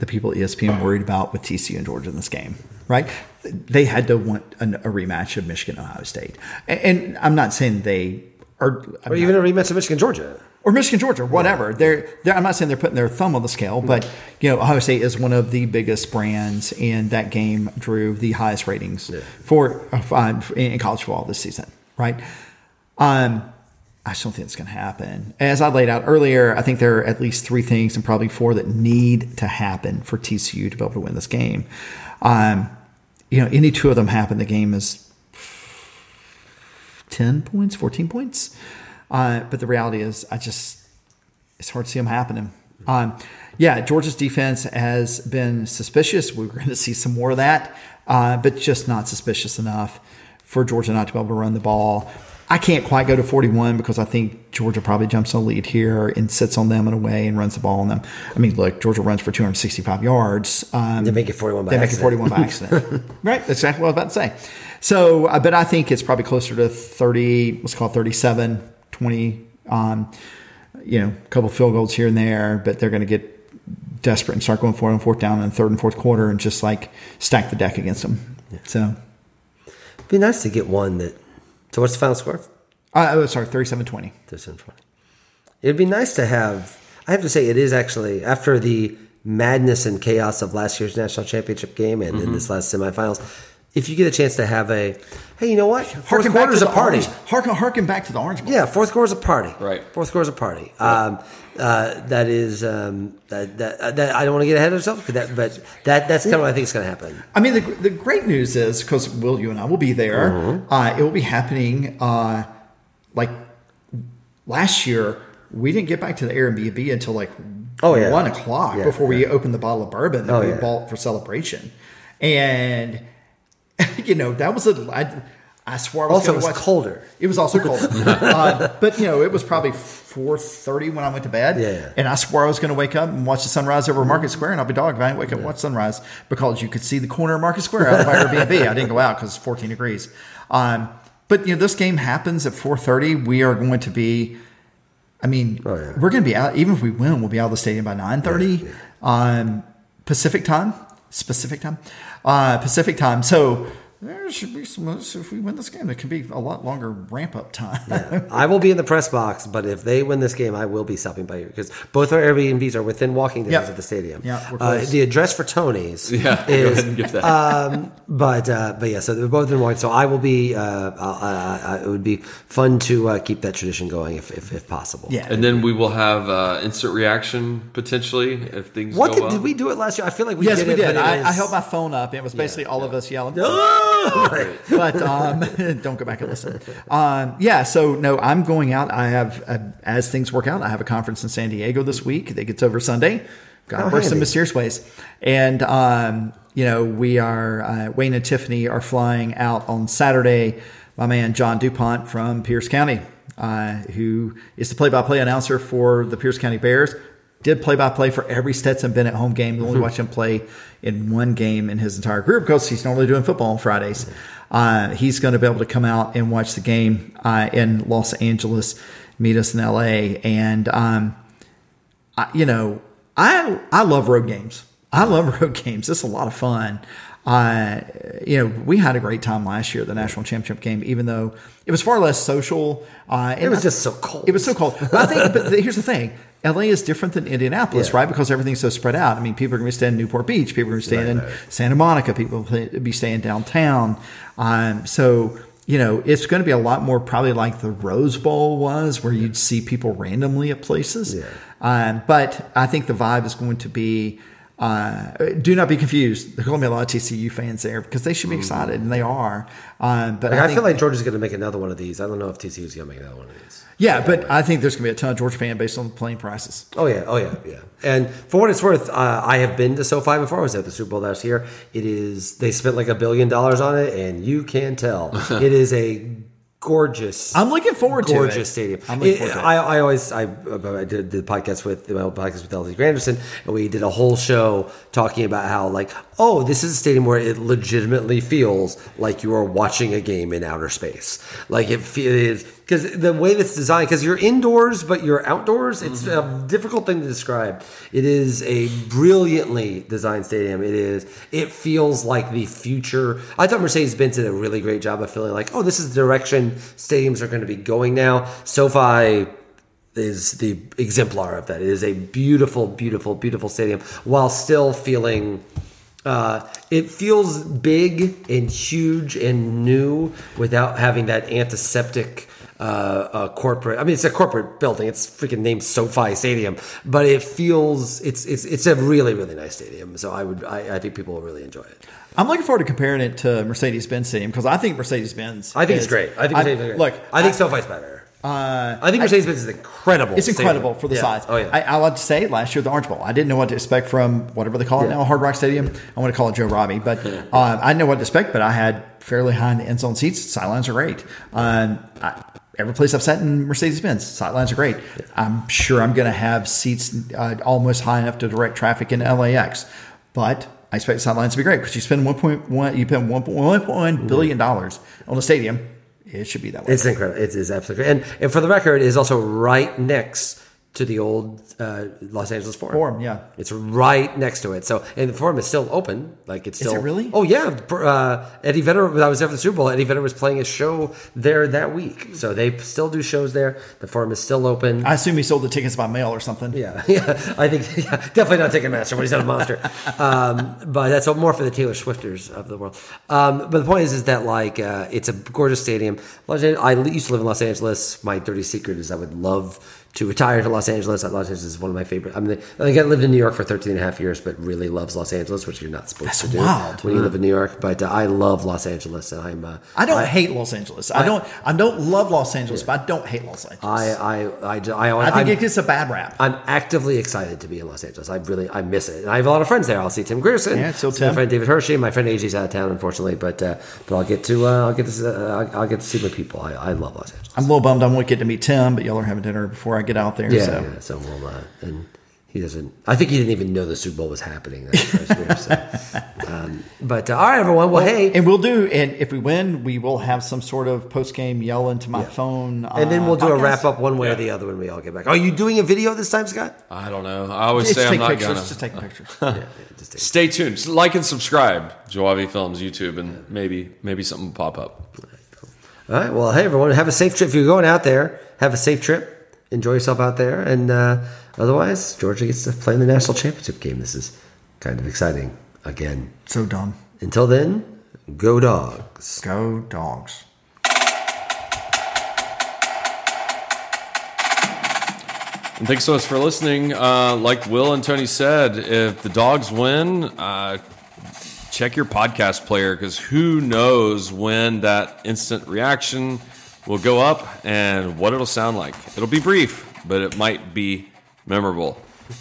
the people ESPN worried about with TCU and Georgia in this game, right? They had to want an, a rematch of Michigan Ohio State. And, and I'm not saying they are. I'm Or even a rematch of Michigan Georgia. or Michigan, Georgia, whatever. They're, they're, I'm not saying they're putting their thumb on the scale, but you know, Ohio State is one of the biggest brands, and that game drew the highest ratings for uh, in college football this season, right? Um, I just don't think it's going to happen. As I laid out earlier, I think there are at least three things, and probably four, that need to happen for TCU to be able to win this game. Um, you know, any two of them happen, the game is 10 points, 14 points. Uh, but the reality is, I just, it's hard to see them happening. Um, yeah, Georgia's defense has been suspicious. We're going to see some more of that, uh, but just not suspicious enough for Georgia not to be able to run the ball. I can't quite go to 41 because I think Georgia probably jumps on the lead here and sits on them in a way and runs the ball on them. I mean, look, Georgia runs for 265 yards. Um, They make it 41 by they make it accident. 41 by accident. right. That's exactly what I was about to say. So, uh, but I think it's probably closer to 30, let's call it 37, 20, um, you know, a couple field goals here and there, but they're going to get desperate and start going for and fourth down in third and fourth quarter and just like stack the deck against them. So, It'd be nice to get one that. So what's the final score? uh, oh, sorry, 37 20. This in front. It'd be nice to have. I have to say, it is actually after the madness and chaos of last year's national championship game and in this last semifinals. If you get a chance to have a, hey, you know what? Fourth Harken back to quarter's a the party. Orange, harken, harken back to the Orange Bowl. Yeah, fourth quarter's a party. Right. Fourth quarter's a party. Um, uh, that is um, that, that, uh, that I don't want to get ahead of myself, but that but that that's kind of what I think is going to happen. I mean, the, the great news is because Will, you and I will be there. Mm-hmm. Uh, it will be happening. Uh, like last year, we didn't get back to the Airbnb until like Oh, yeah. one o'clock Yeah, before we opened the bottle of bourbon that Oh, we yeah. bought for celebration, and you know that was a. I, I swore I was Also, it was watch- colder. It was also cold, uh, but you know it was probably four thirty when I went to bed. Yeah. and I swore I was going to wake up and watch the sunrise over Market Square, and I'll be dog if I didn't wake up and watch sunrise because you could see the corner of Market Square out of my Airbnb. I didn't go out because it's fourteen degrees. Um, but you know this game happens at four thirty. We are going to be. I mean, Oh, yeah. we're going to be out. Even if we win, we'll be out of the stadium by nine thirty, um, Pacific time. Specific time, uh, Pacific time. So there should be some. If we win this game, it could be a lot longer ramp up time. I will be in the press box, but if they win this game, I will be stopping by you because both our Airbnbs are within walking distance Yep. of the stadium. Yeah, uh, the address for Tony's Yeah, go is ahead and give that. um, but uh, but yeah, so they're both in walking. So I will be. Uh, uh, uh, it would be fun to uh, keep that tradition going if if, if possible. yeah, And then we will have uh, instant reaction potentially if things What go did, well. did we do it last year? I feel like we Yes, did we it. did. but it I, I held my phone up. And it was basically all of us yelling. Right. but um, don't go back and listen. Um, yeah, so no, I'm going out. I have, uh, as things work out, I have a conference in San Diego this week that gets over Sunday. God Oh, works in handy. mysterious ways. And, um, you know, we are, uh, Wayne and Tiffany are flying out on Saturday. My man, John DuPont from Pierce County, uh, who is the play by play announcer for the Pierce County Bears, did play by play for every Stetson Bennett home game. We only watch him play in one game in his entire career because he's normally doing football on Fridays. Uh, he's going to be able to come out and watch the game uh, in Los Angeles, meet us in LA, and um, I, you know, I I love road games. I love road games. It's a lot of fun. Uh, you know, we had a great time last year at the national championship game, even though it was far less social. Uh, and It was I- just so cold. It was so cold. But I think, but here's the thing: LA is different than Indianapolis, Yeah. right? Because everything's so spread out. I mean, people are going to be staying in Newport Beach. People are going to be staying Right, in right. Santa Monica. People will be staying downtown. Um, so you know, it's going to be a lot more probably like the Rose Bowl was, where you'd see people randomly at places. Yeah. Um, but I think the vibe is going to be. Uh, do not be confused. There's going to be a lot of TCU fans there because they should be excited, and they are. Um, but. Like, I, think, feel like Georgia's going to make another one of these. I don't know if TCU is going to make another one of these. yeah, but I think there's going to be a ton of Georgia fan based on the plane prices. Oh yeah, oh yeah, yeah. And for what it's worth, uh, I have been to SoFi before. I was at the Super Bowl last year. It is they spent like a billion dollars on it, and you can tell it is a gorgeous. I'm looking forward to it. gorgeous stadium. I'm looking forward to it. I, I always I, I did the podcast with my old podcast with LZ Granderson, and we did a whole show talking about how like oh this is a stadium where it legitimately feels like you are watching a game in outer space. Like it feels because the way that's designed because you're indoors but you're outdoors. It's a difficult thing to describe. It is a brilliantly designed stadium. It is. It feels like the future. I thought Mercedes Benz did a really great job of feeling like, oh, this is the direction stadiums are going to be going now. SoFi is the exemplar of that. It is a beautiful, beautiful, beautiful stadium while still feeling. Uh, it feels big and huge and new without having that antiseptic uh, uh, corporate. I mean, it's a corporate building. It's freaking named SoFi Stadium, but it feels it's it's it's a really really nice stadium. So I would I, I think people will really enjoy it. I'm looking forward to comparing it to Mercedes Benz Stadium because I think Mercedes Benz. I think it's great. I think Mercedes Benz. look. I think SoFi's better. Uh, I think Mercedes Benz is incredible. It's stadium. incredible for the Yeah. size. Oh yeah. I, I like to say last year at the Orange Bowl, I didn't know what to expect from whatever they call it Yeah. now, Hard Rock Stadium. I want to call it Joe Robbie, but uh, I didn't know what to expect. But I had fairly high in the end zone seats. Sidelines are great. Um, I, every place I've sat in Mercedes Benz, sidelines are great. I'm sure I'm going to have seats uh, almost high enough to direct traffic in LAX, but. I expect sidelines to be great because you spend 1.1, you spend 1.1 billion dollars on a stadium. It should be that way. It's incredible. It is absolutely great. And, and for the record, it is also right next to the old uh, Los Angeles Forum. Forum, yeah. It's right next to it. So, and the Forum is still open. Like it's Is still. it really? Oh yeah. Uh, Eddie Vedder. When I was there for the Super Bowl, Eddie Vedder was playing a show there that week. So they still do shows there. The Forum is still open. I assume he sold the tickets by mail or something. Yeah, yeah. I think yeah, definitely not Ticketmaster, but he's not a monster. Um, but that's more for the Taylor Swifters of the world. Um, but the point is, is that like uh, it's a gorgeous stadium. I used to live in Los Angeles. My dirty secret is I would love to retire to Los Angeles. Los Angeles is one of my favorite. I mean, I think I lived in New York for 13 and a half years, but really loves Los Angeles, which you're not supposed That's to do wild. when you live in New York. But uh, I love Los Angeles, and I'm. Uh, I don't hate Los Angeles. I, don't. I don't love Los Angeles, but I don't hate Los Angeles. I I I, I, I think I'm- it gets a bad rap. I'm actively excited to be in Los Angeles. I really, I miss it. And I have a lot of friends there. I'll see Tim Grierson. Yeah, still see my Tim. friend David Hershey. My friend AJ's out of town, unfortunately, but uh, but I'll get to uh, I'll get to uh, I'll- I'll get to see my people. I, I love Los Angeles. I'm a little bummed I won't get to meet Tim, but y'all are having dinner before I get out there. Yeah, so. yeah. So we'll uh, and he doesn't. I think he didn't even know the Super Bowl was happening. That's first year, so. um, but uh, all right, everyone. Well, hey, And we'll do, and if we win, we will have some sort of post game yell into my phone. and then we'll do a wrap up one way or the other when we all get back. Are you doing a video this time, Scott? I don't know. I always Just say I'm not pictures. gonna. Just take pictures. yeah, yeah, just take- Stay tuned. Like and subscribe. Joavi Films YouTube, and maybe maybe something will pop up. All right. Well, hey, everyone, have a safe trip. If you're going out there, have a safe trip. Enjoy yourself out there. And uh, otherwise, Georgia gets to play in the national championship game. This is kind of exciting again. so dumb. Until then, go dogs. Go dogs. And thanks so much for listening. Uh, like Will and Tony said, if the dogs win, uh, check your podcast player because who knows when that instant reaction will go up and what it'll sound like. It'll be brief, but it might be memorable.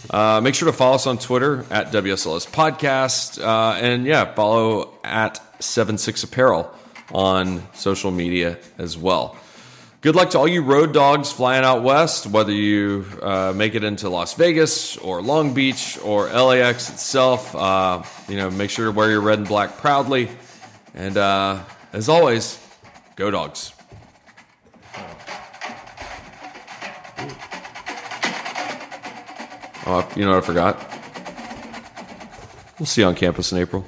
Uh, make sure to follow us on Twitter at WSLS Podcast. Uh, and yeah, follow at 76 Apparel on social media as well. Good luck to all you road dogs flying out west, whether you uh, make it into Las Vegas or Long Beach or LAX itself. Uh, you know, make sure to wear your red and black proudly. And uh, as always, go dogs. Oh, you know what I forgot? We'll see you on campus in April.